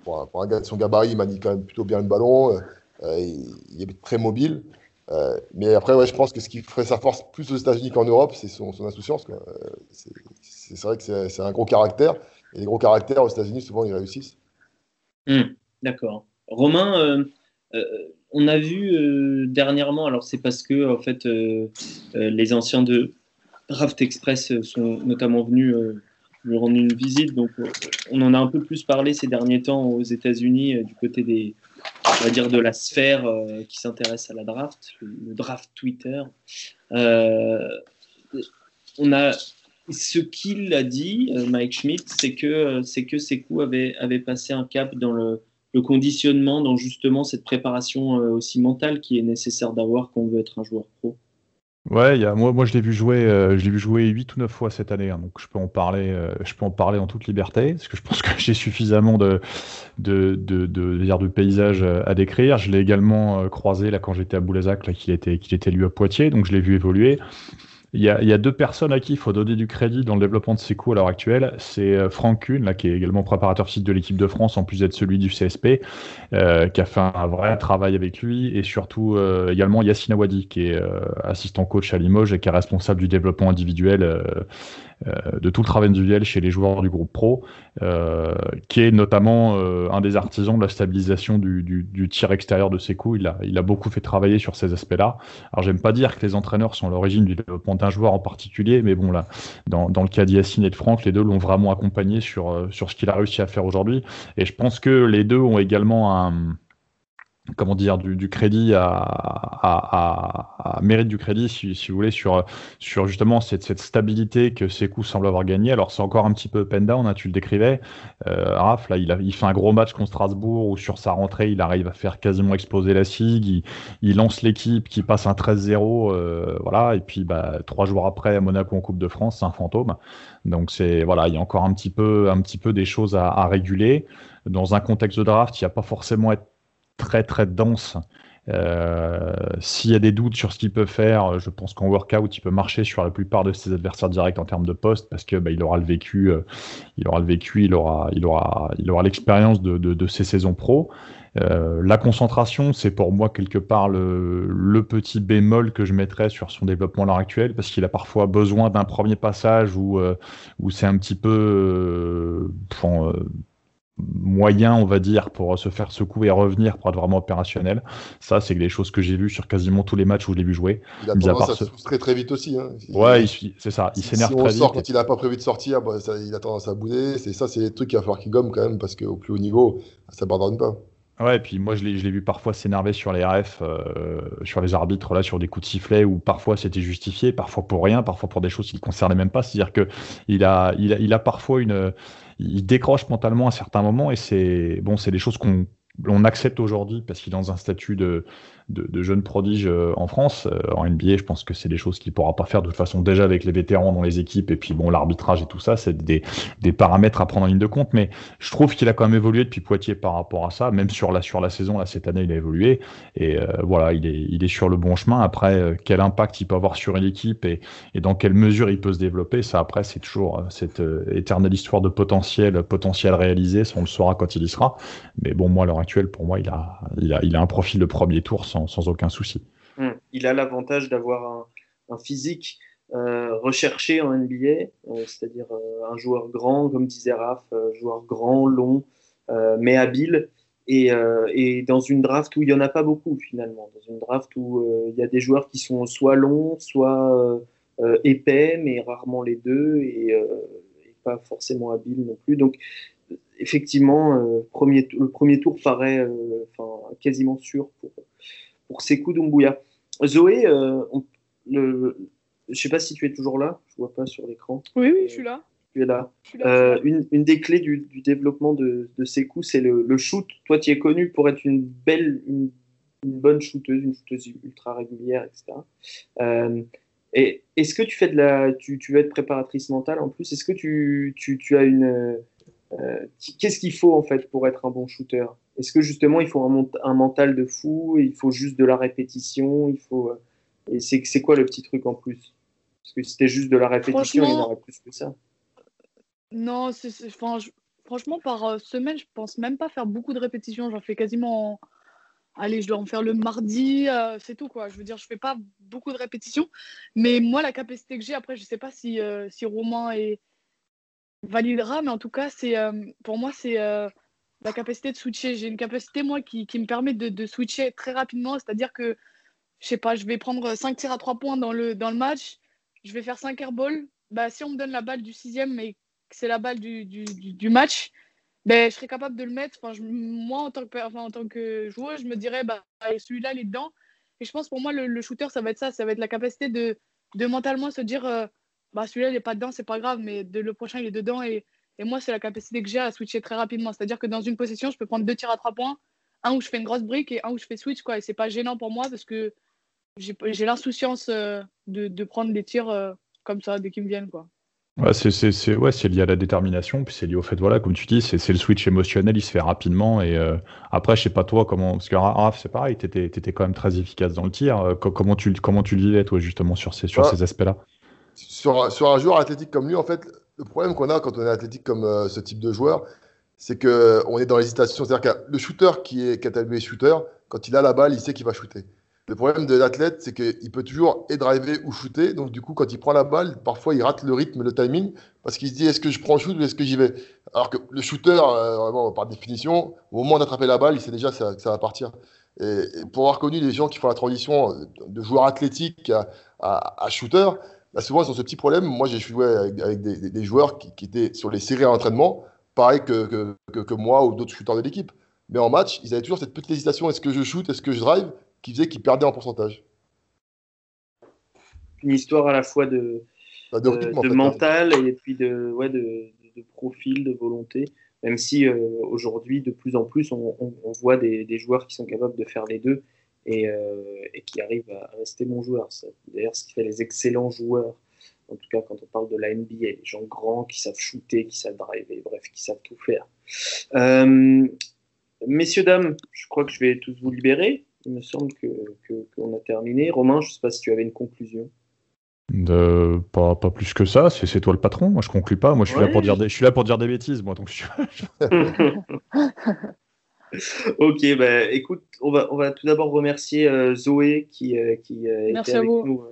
Pour un, pour, un, gars de son gabarit, il manie quand même plutôt bien le ballon. il, il, est très mobile. Euh, mais après, ouais, je pense que ce qui ferait sa force plus aux États-Unis qu'en Europe, c'est son, insouciance. Euh, c'est vrai que c'est un gros caractère. Et les gros caractères aux États-Unis, souvent, ils réussissent. Hmm, d'accord. Romain, euh, on a vu dernièrement, alors c'est parce que en fait, les anciens de Raft Express sont notamment venus lui rendre une visite. Donc, on en a un peu plus parlé ces derniers temps aux États-Unis du côté des, on va dire, de la sphère euh, qui s'intéresse à la draft, le, draft Twitter. Euh, on a ce qu'il a dit, euh, Mike Schmidt, c'est que c'est que Sekou avait avait passé un cap dans le conditionnement dans justement cette préparation aussi mentale qui est nécessaire d'avoir quand on veut être un joueur pro Ouais, moi, je l'ai vu jouer, euh, je l'ai vu jouer 8 ou 9 fois cette année, hein, donc je peux en parler, euh, je peux en parler en toute liberté, parce que je pense que j'ai suffisamment de, de, paysage à décrire. Je l'ai également euh, croisé quand j'étais à Boulazac, là qu'il était, qu'il était lui à Poitiers, donc je l'ai vu évoluer. Il y, a, deux personnes à qui il faut donner du crédit dans le développement de Sekou à l'heure actuelle. C'est euh, Franck Kuhn, là, qui est également préparateur site de l'équipe de France, en plus d'être celui du CSP, euh, qui a fait un vrai travail avec lui, et surtout euh, également Yassine Awadi, qui est assistant coach à Limoges et qui est responsable du développement individuel de tout le travail individuel chez les joueurs du groupe pro, euh, qui est notamment euh, un des artisans de la stabilisation du, tir extérieur de ses coups. Il a, il a beaucoup fait travailler sur ces aspects-là. Alors j'aime pas dire que les entraîneurs sont l'origine du développement d'un joueur en particulier, mais bon là, dans, dans le cas d'Yacine et de Franck, les deux l'ont vraiment accompagné sur, sur ce qu'il a réussi à faire aujourd'hui. Et je pense que les deux ont également un comment dire, du, crédit à, à, mérite du crédit, si, vous voulez, sur, sur justement cette, cette stabilité que Sekou semble avoir gagné. Alors c'est encore un petit peu pen down, hein, tu le décrivais. Euh, Raph, là, il, a, il fait un gros match contre Strasbourg où sur sa rentrée, il arrive à faire quasiment exploser la SIG. Il, lance l'équipe qui passe un 13-0, euh, voilà. Et puis bah, trois jours après, à Monaco en Coupe de France, c'est un fantôme. Donc c'est voilà, il y a encore un petit peu, un petit peu des choses à, à réguler. Dans un contexte de draft, il n'y a pas forcément être très très dense. Euh, s'il y a des doutes sur ce qu'il peut faire, je pense qu'en workout, il peut marcher sur la plupart de ses adversaires directs en termes de poste parce que bah, il aura le vécu, euh, il aura le vécu, il aura, il aura, il aura l'expérience de, ses saisons pro. Euh, la concentration, c'est pour moi quelque part le, le, petit bémol que je mettrais sur son développement à l'heure actuelle, parce qu'il a parfois besoin d'un premier passage où, où c'est un petit peu moyen, on va dire, pour se faire secouer et revenir pour être vraiment opérationnel. Ça, c'est des choses que j'ai vues sur quasiment tous les matchs où je l'ai vu jouer. Il a tendance à se frustrer très vite aussi. Hein. Ouais, c'est ça. Il s'énerve très vite. Quand il n'a pas prévu de sortir, bah, il a tendance à bouder. C'est ça, c'est les trucs qu'il va falloir qu'il gomme quand même parce qu'au plus haut niveau, ça ne pardonne pas. Ouais, et puis moi je l'ai vu parfois s'énerver sur les RF, euh, sur les arbitres, là, sur des coups de sifflet où parfois c'était justifié, parfois pour rien, parfois pour des choses qui ne concernaient même pas. C'est-à-dire qu'il a, il a, il a parfois une, il décroche mentalement à certains moments et c'est bon, c'est des choses qu'on on accepte aujourd'hui parce qu'il est dans un statut de, de, de jeune prodige euh, en France. Euh, en NBA, je pense que c'est des choses qu'il pourra pas faire de toute façon déjà avec les vétérans dans les équipes et puis bon l'arbitrage et tout ça, c'est des, paramètres à prendre en ligne de compte. Mais je trouve qu'il a quand même évolué depuis Poitiers par rapport à ça, même sur la saison là cette année il a évolué et euh, voilà il est sur le bon chemin. Après quel impact il peut avoir sur une équipe et, dans quelle mesure il peut se développer, ça après c'est toujours cette éternelle histoire de potentiel potentiel réalisé, ça on le saura quand il y sera. Mais bon moi à l'heure actuelle pour moi il a il a il a un profil de premier tour sans sans, aucun souci. Hmm. Il a l'avantage d'avoir un, physique euh, recherché en NBA, euh, c'est-à-dire euh, un joueur grand, comme disait Raph, joueur grand, long, mais habile. Et, dans une draft où il n'y en a pas beaucoup finalement, dans une draft où il y a des joueurs qui sont soit longs, soit épais, mais rarement les deux, et, pas forcément habiles non plus. Donc effectivement, le premier tour paraît quasiment sûr pour, pour Sekou Doumbouya. Zoé, euh, le, je ne sais pas si tu es toujours là, je ne vois pas sur l'écran. Oui, oui, je suis là. Tu es là. Euh, une, une, des clés du, du développement de, de Sekou, c'est le, le, shoot. Toi, tu es connu pour être une belle, une, une, bonne shooteuse, une shooteuse ultra régulière, etc. Euh, et est-ce que tu fais de la, tu, tu veux être préparatrice mentale en plus? Est-ce que tu, tu, tu, as une, euh, qu'est-ce qu'il faut en fait pour être un bon shooter? Est-ce que justement il faut un, mental de fou, il faut juste de la répétition, il faut euh, et c'est quoi le petit truc en plus? Parce que si c'était juste de la répétition, il y en aurait plus que ça. Non, franchement par euh, semaine, je pense même pas faire beaucoup de répétitions. J'en fais quasiment. Allez, je dois en faire le mardi, euh, c'est tout quoi. Je veux dire, je fais pas beaucoup de répétitions, mais moi la capacité que j'ai après, je sais pas si si Romain est validera, mais en tout cas c'est pour moi c'est la capacité de switcher. J'ai une capacité, moi, qui, qui me permet de, de, switcher très rapidement. C'est-à-dire que, je sais pas, je vais prendre 5 tirs à 3 points dans le, dans le match. Je vais faire 5 airballs. Bah, si on me donne la balle du sixième et que c'est la balle du, du, du, match, ben, je serais capable de le mettre. Enfin, je, moi, en tant, que, enfin, en que joueur, je me dirais, bah, celui-là, il est dedans. Et je pense pour moi, le, shooter, ça va être ça. Ça va être la capacité de, de mentalement se dire, euh, bah, celui-là, il n'est pas dedans, c'est pas grave, mais le prochain, il est dedans. Et, Et moi, c'est la capacité que j'ai à switcher très rapidement. C'est-à-dire que dans une possession, je peux prendre deux tirs à trois points, un où je fais une grosse brique et un où je fais switch. Quoi. Et c'est pas gênant pour moi parce que j'ai l'insouciance euh, de, de, prendre des tirs euh, comme ça dès qu'ils me viennent. Quoi. Ouais, c'est ouais, lié à la détermination, puis c'est lié au fait, voilà, comme tu dis, c'est le switch émotionnel, il se fait rapidement. Et euh, après, je sais pas toi comment, parce que Raph, c'est pareil, tu étais, étais, quand même très efficace dans le tir. comment, tu, comment tu le vivais, toi, justement, sur ces, sur ces aspects-là? Sur, sur, un joueur athlétique comme lui, en fait, le problème qu'on a quand on est athlétique comme ce type de joueur, c'est qu'on est dans l'hésitation. C'est-à-dire que le shooter qui est catalysé shooter, quand il a la balle, il sait qu'il va shooter. Le problème de l'athlète, c'est qu'il peut toujours et driver ou shooter. Donc, du coup, quand il prend la balle, parfois, il rate le rythme, le timing, parce qu'il se dit est-ce que je prends le shoot ou est-ce que j'y vais? Alors que le shooter, euh, par définition, au moment d'attraper la balle, il sait déjà que ça, va partir. Et, pour avoir connu des gens qui font la transition de joueur athlétique à, shooter, bah, souvent, ils ont ce petit problème. Moi, j'ai joué avec, des, joueurs qui, étaient sur les séries à entraînement, pareil que, que, que moi ou d'autres shooters de l'équipe. Mais en match, ils avaient toujours cette petite hésitation est-ce que je shoot, est-ce que je drive qui faisait qu'il perdait en pourcentage. Une histoire à la fois de, bah, de, mental et puis de, ouais, de, profil, de volonté. Même si euh, aujourd'hui, de plus en plus, on, voit des, joueurs qui sont capables de faire les deux et, euh, et qui arrivent à rester bons joueurs. C'est d'ailleurs ce qui fait les excellents joueurs. En tout cas, quand on parle de la NBA, les gens grands qui savent shooter, qui savent driver, bref, qui savent tout faire. Euh, messieurs, dames, je crois que je vais tous vous libérer il me semble qu'on que, a terminé. Romain, je ne sais pas si tu avais une conclusion. De, pas, pas, plus que ça, c'est toi le patron. Moi, je conclue pas. Moi, je suis, là, pour dire des, je suis là pour dire des bêtises. Moi, donc (laughs) (laughs) ok, bah, écoute, on va, on va tout d'abord remercier euh, Zoé qui, euh, qui euh, était avec nous.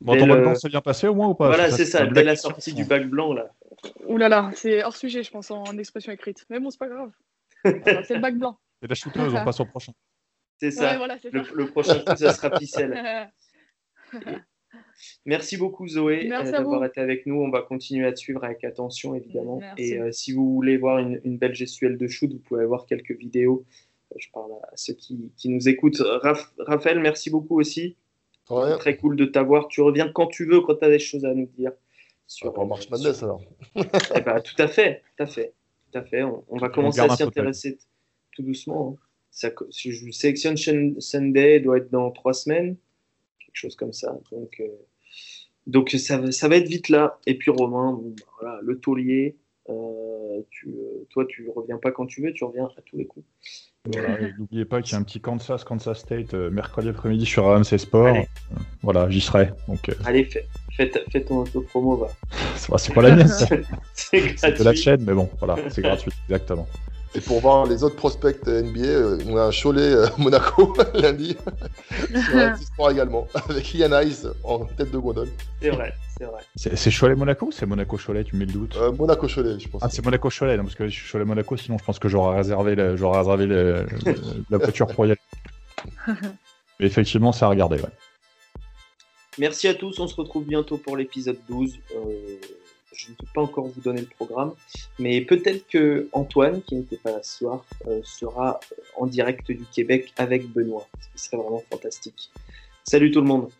bon, ton bac blanc s'est bien passé au moins ou pas? Voilà, c'est ça, dès la sortie du bac blanc. là. Ouh là là, c'est hors sujet, je pense, en expression écrite. Mais bon, c'est pas grave. c'est le bac blanc. (laughs) Et la shooteuse, on passe au prochain. C'est ça. le, prochain coup, ça sera (laughs) Picelle. Merci beaucoup Zoé euh, d'avoir été avec nous. On va continuer à te suivre avec attention évidemment. Et euh, si vous voulez voir une, belle gestuelle de shoot, vous pouvez voir quelques vidéos. Euh, je parle à ceux qui, nous écoutent. Raphaël, merci beaucoup aussi. Très cool de t'avoir. Tu reviens quand tu veux, quand tu as des choses à nous dire. Sur, Marche Madness alors. (laughs) Eh ben, tout à fait, tout à fait, tout à fait. On, va commencer à s'y intéresser tout doucement. Hein je sélectionne Sunday, doit être dans trois semaines, chose comme ça. Donc, euh, donc ça, ça, va être vite là. Et puis Romain, bon, bah, voilà, le taulier, euh, tu, euh, toi tu reviens pas quand tu veux, tu reviens à tous les coups. N'oubliez pas qu'il y a un petit Kansas, Kansas State mercredi après-midi sur AMC Sport. voilà, j'y serai. Donc, Allez, fais, fais, ton auto-promo. Va. (laughs) c'est pas la mienne. (laughs) c'est de la chaîne, mais bon, voilà, c'est gratuit, exactement. Et pour voir les autres prospects NBA, euh, on a un Cholet euh, (laughs) Monaco (laughs) lundi sur (laughs) également, avec Ian Ice en tête de gondole. C'est vrai, c'est vrai. C'est Cholet Monaco ou c'est Monaco Cholet Tu mets le doute? Euh, Monaco Cholet, je pense. Ah, c'est Monaco Cholet, parce que Cholet Monaco, sinon je pense que j'aurais réservé, réservé la voiture pour y aller. Mais effectivement, c'est à regarder, ouais. Merci à tous, on se retrouve bientôt pour l'épisode 12 je ne peux pas encore vous donner le programme, mais peut-être que Antoine, qui n'était pas là ce soir, euh, sera en direct du Québec avec Benoît, ce qui serait vraiment fantastique. Salut tout le monde